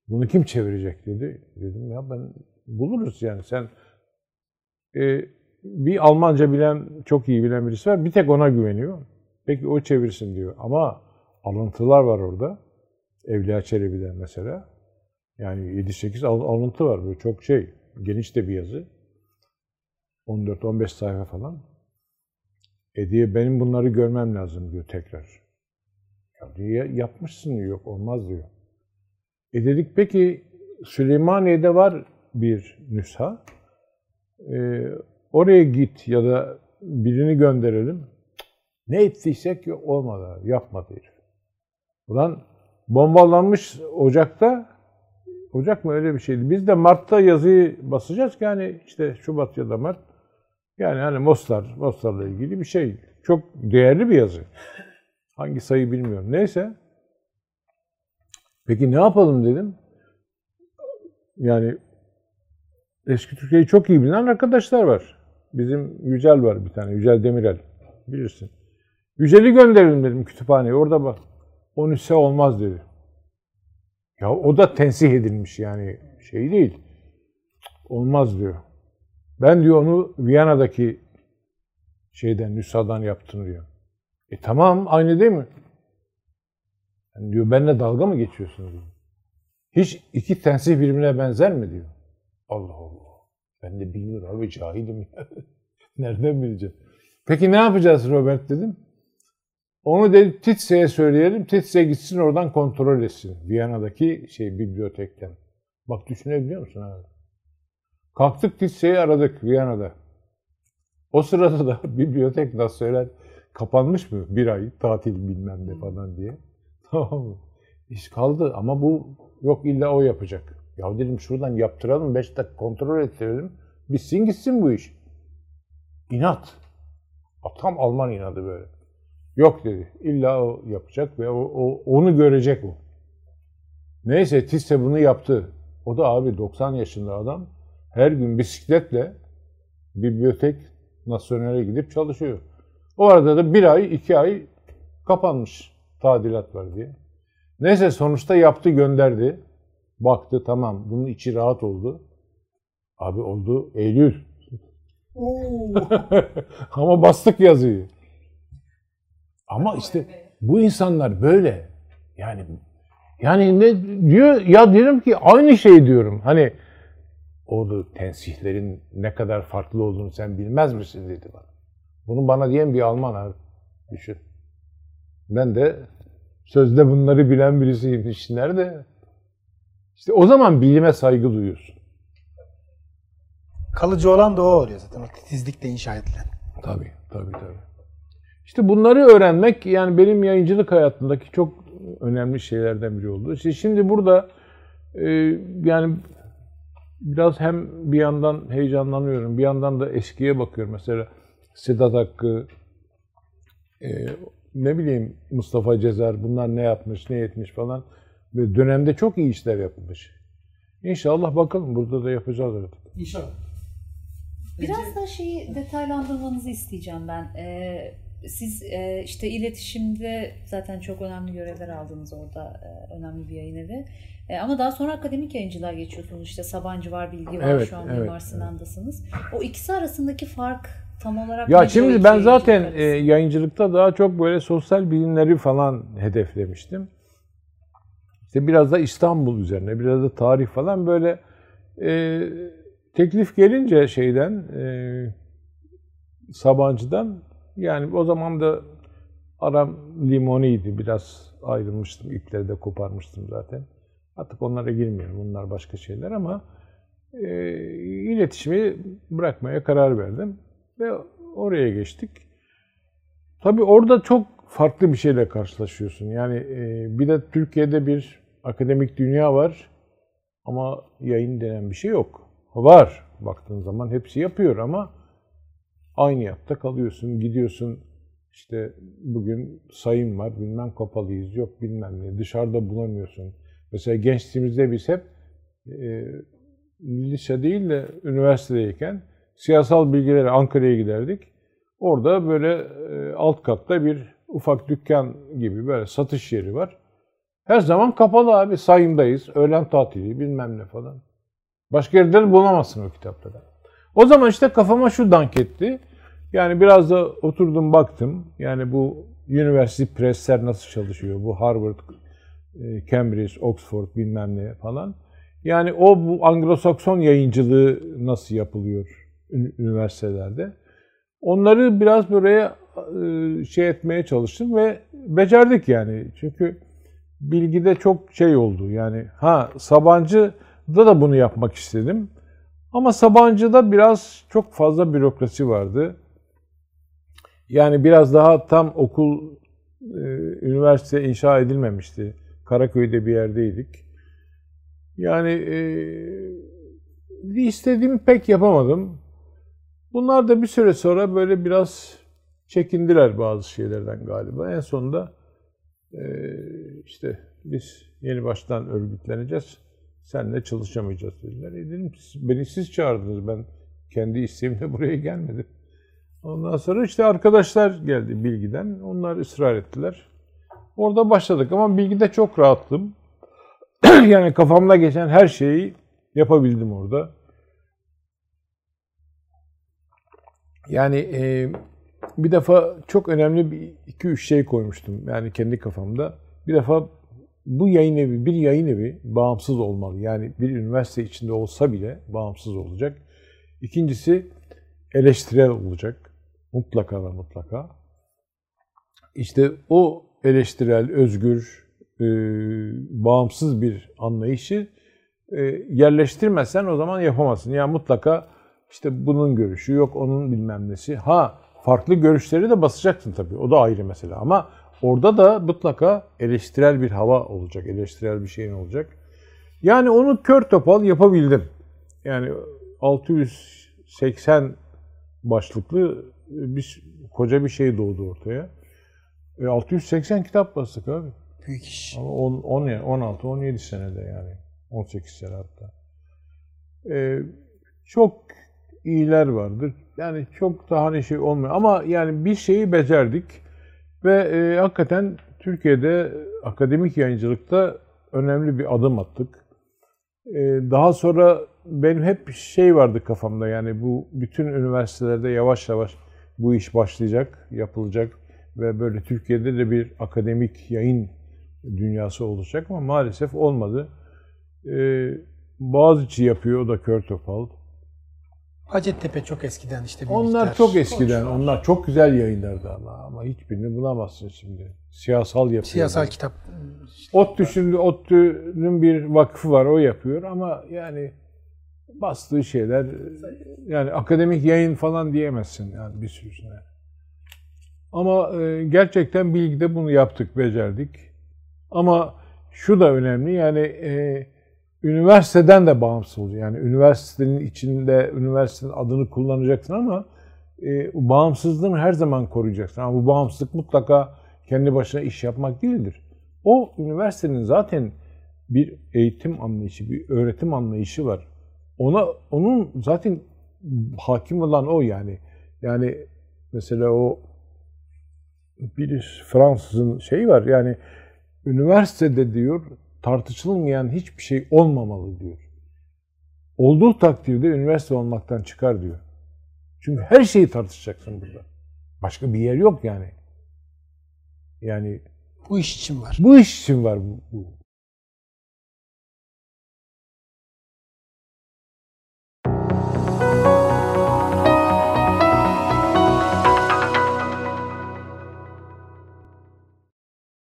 Speaker 1: Bunu kim çevirecek dedi. Dedim ya ben buluruz yani sen e, bir Almanca bilen, çok iyi bilen birisi var. Bir tek ona güveniyor. Peki o çevirsin diyor. Ama alıntılar var orada. Evliya Çelebi'den mesela. Yani 7-8 alıntı var. Böyle çok şey, geniş de bir yazı. 14-15 sayfa falan. E diye benim bunları görmem lazım diyor tekrar. Ya yapmışsın diyor. Yok olmaz diyor. E dedik peki Süleymaniye'de var bir nüsha. E, oraya git ya da birini gönderelim. Ne ettiysek olmadı. Yapmadı herif. Ulan bombalanmış Ocak'ta Ocak mı öyle bir şeydi. Biz de Mart'ta yazıyı basacağız ki yani işte Şubat ya da Mart. Yani hani Mostar, Mostar'la ilgili bir şey. Çok değerli bir yazı. Hangi sayı bilmiyorum. Neyse. Peki ne yapalım dedim. Yani eski Türkiye'yi çok iyi bilen arkadaşlar var. Bizim Yücel var bir tane. Yücel Demirel. Bilirsin. Yücel'i gönderelim dedim kütüphaneye. Orada bak. O nüse olmaz dedi. Ya o da tensih edilmiş yani şey değil. Olmaz diyor. Ben diyor onu Viyana'daki şeyden, nüshadan yaptım diyor. E tamam aynı değil mi? Yani diyor benimle dalga mı geçiyorsun diyor. Hiç iki tensih birbirine benzer mi diyor. Allah Allah. Ben de bilmiyorum abi cahilim. Nereden bileceğim? Peki ne yapacağız Robert dedim. Onu dedi Titse'ye söyleyelim. Titse gitsin oradan kontrol etsin. Viyana'daki şey bibliotekten. Bak düşünebiliyor musun abi? Kalktık Titse'yi aradık Viyana'da. O sırada da bibliotek söyler kapanmış mı? Bir ay tatil bilmem ne falan diye. Tamam mı? İş kaldı ama bu yok illa o yapacak. Ya dedim şuradan yaptıralım 5 dakika kontrol ettirelim. Bitsin gitsin bu iş. İnat. Tam Alman inadı böyle. Yok dedi. İlla o yapacak ve o, o onu görecek o. Neyse Tisse bunu yaptı. O da abi 90 yaşında adam. Her gün bisikletle bibliotek nasyonele gidip çalışıyor. O arada da bir ay, iki ay kapanmış tadilat var diye. Neyse sonuçta yaptı gönderdi. Baktı tamam bunun içi rahat oldu. Abi oldu Eylül. Ama bastık yazıyı. Ama işte bu insanlar böyle. Yani yani ne diyor ya diyorum ki aynı şey diyorum. Hani o tensihlerin ne kadar farklı olduğunu sen bilmez misin dedi bana. Bunu bana diyen bir Alman abi. Düşün. Ben de sözde bunları bilen birisiyim. İşte nerede? İşte o zaman bilime saygı duyuyorsun.
Speaker 2: Kalıcı olan da o oluyor zaten. O titizlikle inşa edilen.
Speaker 1: Tabii, tabii, tabii. İşte bunları öğrenmek yani benim yayıncılık hayatındaki çok önemli şeylerden biri oldu. İşte şimdi burada e, yani biraz hem bir yandan heyecanlanıyorum, bir yandan da eskiye bakıyorum. Mesela Sedat Hakkı, e, ne bileyim Mustafa Cezar bunlar ne yapmış, ne etmiş falan. Ve dönemde çok iyi işler yapılmış. İnşallah bakalım burada da yapacağız artık.
Speaker 2: İnşallah.
Speaker 3: Biraz da şeyi detaylandırmanızı isteyeceğim ben. Ee, siz e, işte iletişimde zaten çok önemli görevler aldınız orada e, önemli bir yayın evi. E, ama daha sonra akademik yayıncılığa geçiyorsunuz. İşte Sabancı var, Bilgi var.
Speaker 1: Evet,
Speaker 3: Şu an
Speaker 1: evet,
Speaker 3: Mimar Sinan'dasınız. O ikisi arasındaki fark tam olarak
Speaker 1: Ya şimdi ben zaten e, yayıncılıkta daha çok böyle sosyal bilimleri falan hedeflemiştim. İşte biraz da İstanbul üzerine, biraz da tarih falan böyle e, teklif gelince şeyden e, Sabancı'dan yani o zaman da aram limoniydi. Biraz ayrılmıştım. ipleri de koparmıştım zaten. Artık onlara girmiyorum. Bunlar başka şeyler ama e, iletişimi bırakmaya karar verdim. Ve oraya geçtik. Tabii orada çok farklı bir şeyle karşılaşıyorsun. Yani e, bir de Türkiye'de bir akademik dünya var ama yayın denen bir şey yok. Var baktığın zaman hepsi yapıyor ama aynı yapta kalıyorsun, gidiyorsun işte bugün sayım var, bilmem kapalıyız, yok bilmem ne, dışarıda bulamıyorsun. Mesela gençliğimizde biz hep e, lise değil de üniversitedeyken siyasal bilgilere Ankara'ya giderdik. Orada böyle e, alt katta bir ufak dükkan gibi böyle satış yeri var. Her zaman kapalı abi. Sayımdayız. Öğlen tatili bilmem ne falan. Başka yerde de bulamazsın o kitapları. O zaman işte kafama şu dank etti. Yani biraz da oturdum baktım. Yani bu University Press'ler nasıl çalışıyor? Bu Harvard, e, Cambridge, Oxford bilmem ne falan. Yani o bu Anglo-Sakson yayıncılığı nasıl yapılıyor üniversitelerde? Onları biraz buraya e, şey etmeye çalıştım ve becerdik yani. Çünkü bilgide çok şey oldu. Yani ha Sabancı'da da bunu yapmak istedim. Ama Sabancı'da biraz çok fazla bürokrasi vardı. Yani biraz daha tam okul, e, üniversite inşa edilmemişti. Karaköy'de bir yerdeydik. Yani e, istediğimi pek yapamadım. Bunlar da bir süre sonra böyle biraz çekindiler bazı şeylerden galiba. En sonunda e, işte biz yeni baştan örgütleneceğiz. Seninle çalışamayacağız dediler. E dedim beni siz çağırdınız. Ben kendi isteğimle buraya gelmedim. Ondan sonra işte arkadaşlar geldi bilgiden. Onlar ısrar ettiler. Orada başladık ama bilgide çok rahattım. yani kafamda geçen her şeyi yapabildim orada. Yani e, bir defa çok önemli bir iki üç şey koymuştum yani kendi kafamda. Bir defa bu yayın evi, bir yayın evi bağımsız olmalı. Yani bir üniversite içinde olsa bile bağımsız olacak. İkincisi eleştirel olacak. Mutlaka ve mutlaka. İşte o eleştirel, özgür, e, bağımsız bir anlayışı e, yerleştirmezsen o zaman yapamazsın. Yani mutlaka işte bunun görüşü yok, onun bilmem nesi. Ha farklı görüşleri de basacaksın tabii. O da ayrı mesele. Ama orada da mutlaka eleştirel bir hava olacak. Eleştirel bir şeyin olacak. Yani onu kör topal yapabildim. Yani 680 başlıklı bir koca bir şey doğdu ortaya. E 680 kitap bastık abi.
Speaker 2: Büyük iş.
Speaker 1: Ama 10, 10 16 17 senede yani. 18 sene hatta. E, çok iyiler vardır. Yani çok da hani şey olmuyor. Ama yani bir şeyi becerdik. Ve e, hakikaten Türkiye'de akademik yayıncılıkta önemli bir adım attık. E, daha sonra benim hep şey vardı kafamda yani bu bütün üniversitelerde yavaş yavaş bu iş başlayacak, yapılacak ve böyle Türkiye'de de bir akademik yayın dünyası olacak ama maalesef olmadı. Ee, Boğaziçi yapıyor, o da kör topal.
Speaker 2: Hacettepe çok eskiden işte bir
Speaker 1: Onlar
Speaker 2: miktar.
Speaker 1: çok eskiden, onlar çok güzel yayınlardı ama ama hiçbirini bulamazsın şimdi. Siyasal yapıyor.
Speaker 2: Siyasal kitap.
Speaker 1: ODTÜ şimdi ODTÜ'nün bir vakfı var, o yapıyor ama yani bastığı şeyler yani akademik yayın falan diyemezsin yani bir sürüsüne. Ama e, gerçekten bilgide bunu yaptık, becerdik. Ama şu da önemli yani e, üniversiteden de bağımsız oluyor. Yani üniversitenin içinde üniversitenin adını kullanacaksın ama e, bağımsızlığını her zaman koruyacaksın. Ama bu bağımsızlık mutlaka kendi başına iş yapmak değildir. O üniversitenin zaten bir eğitim anlayışı, bir öğretim anlayışı var. Ona onun zaten hakim olan o yani. Yani mesela o bir Fransızın şeyi var yani üniversitede diyor tartışılmayan hiçbir şey olmamalı diyor. Olduğu takdirde üniversite olmaktan çıkar diyor. Çünkü her şeyi tartışacaksın burada. Başka bir yer yok yani. Yani
Speaker 2: bu iş için var.
Speaker 1: Bu iş için var bu. bu.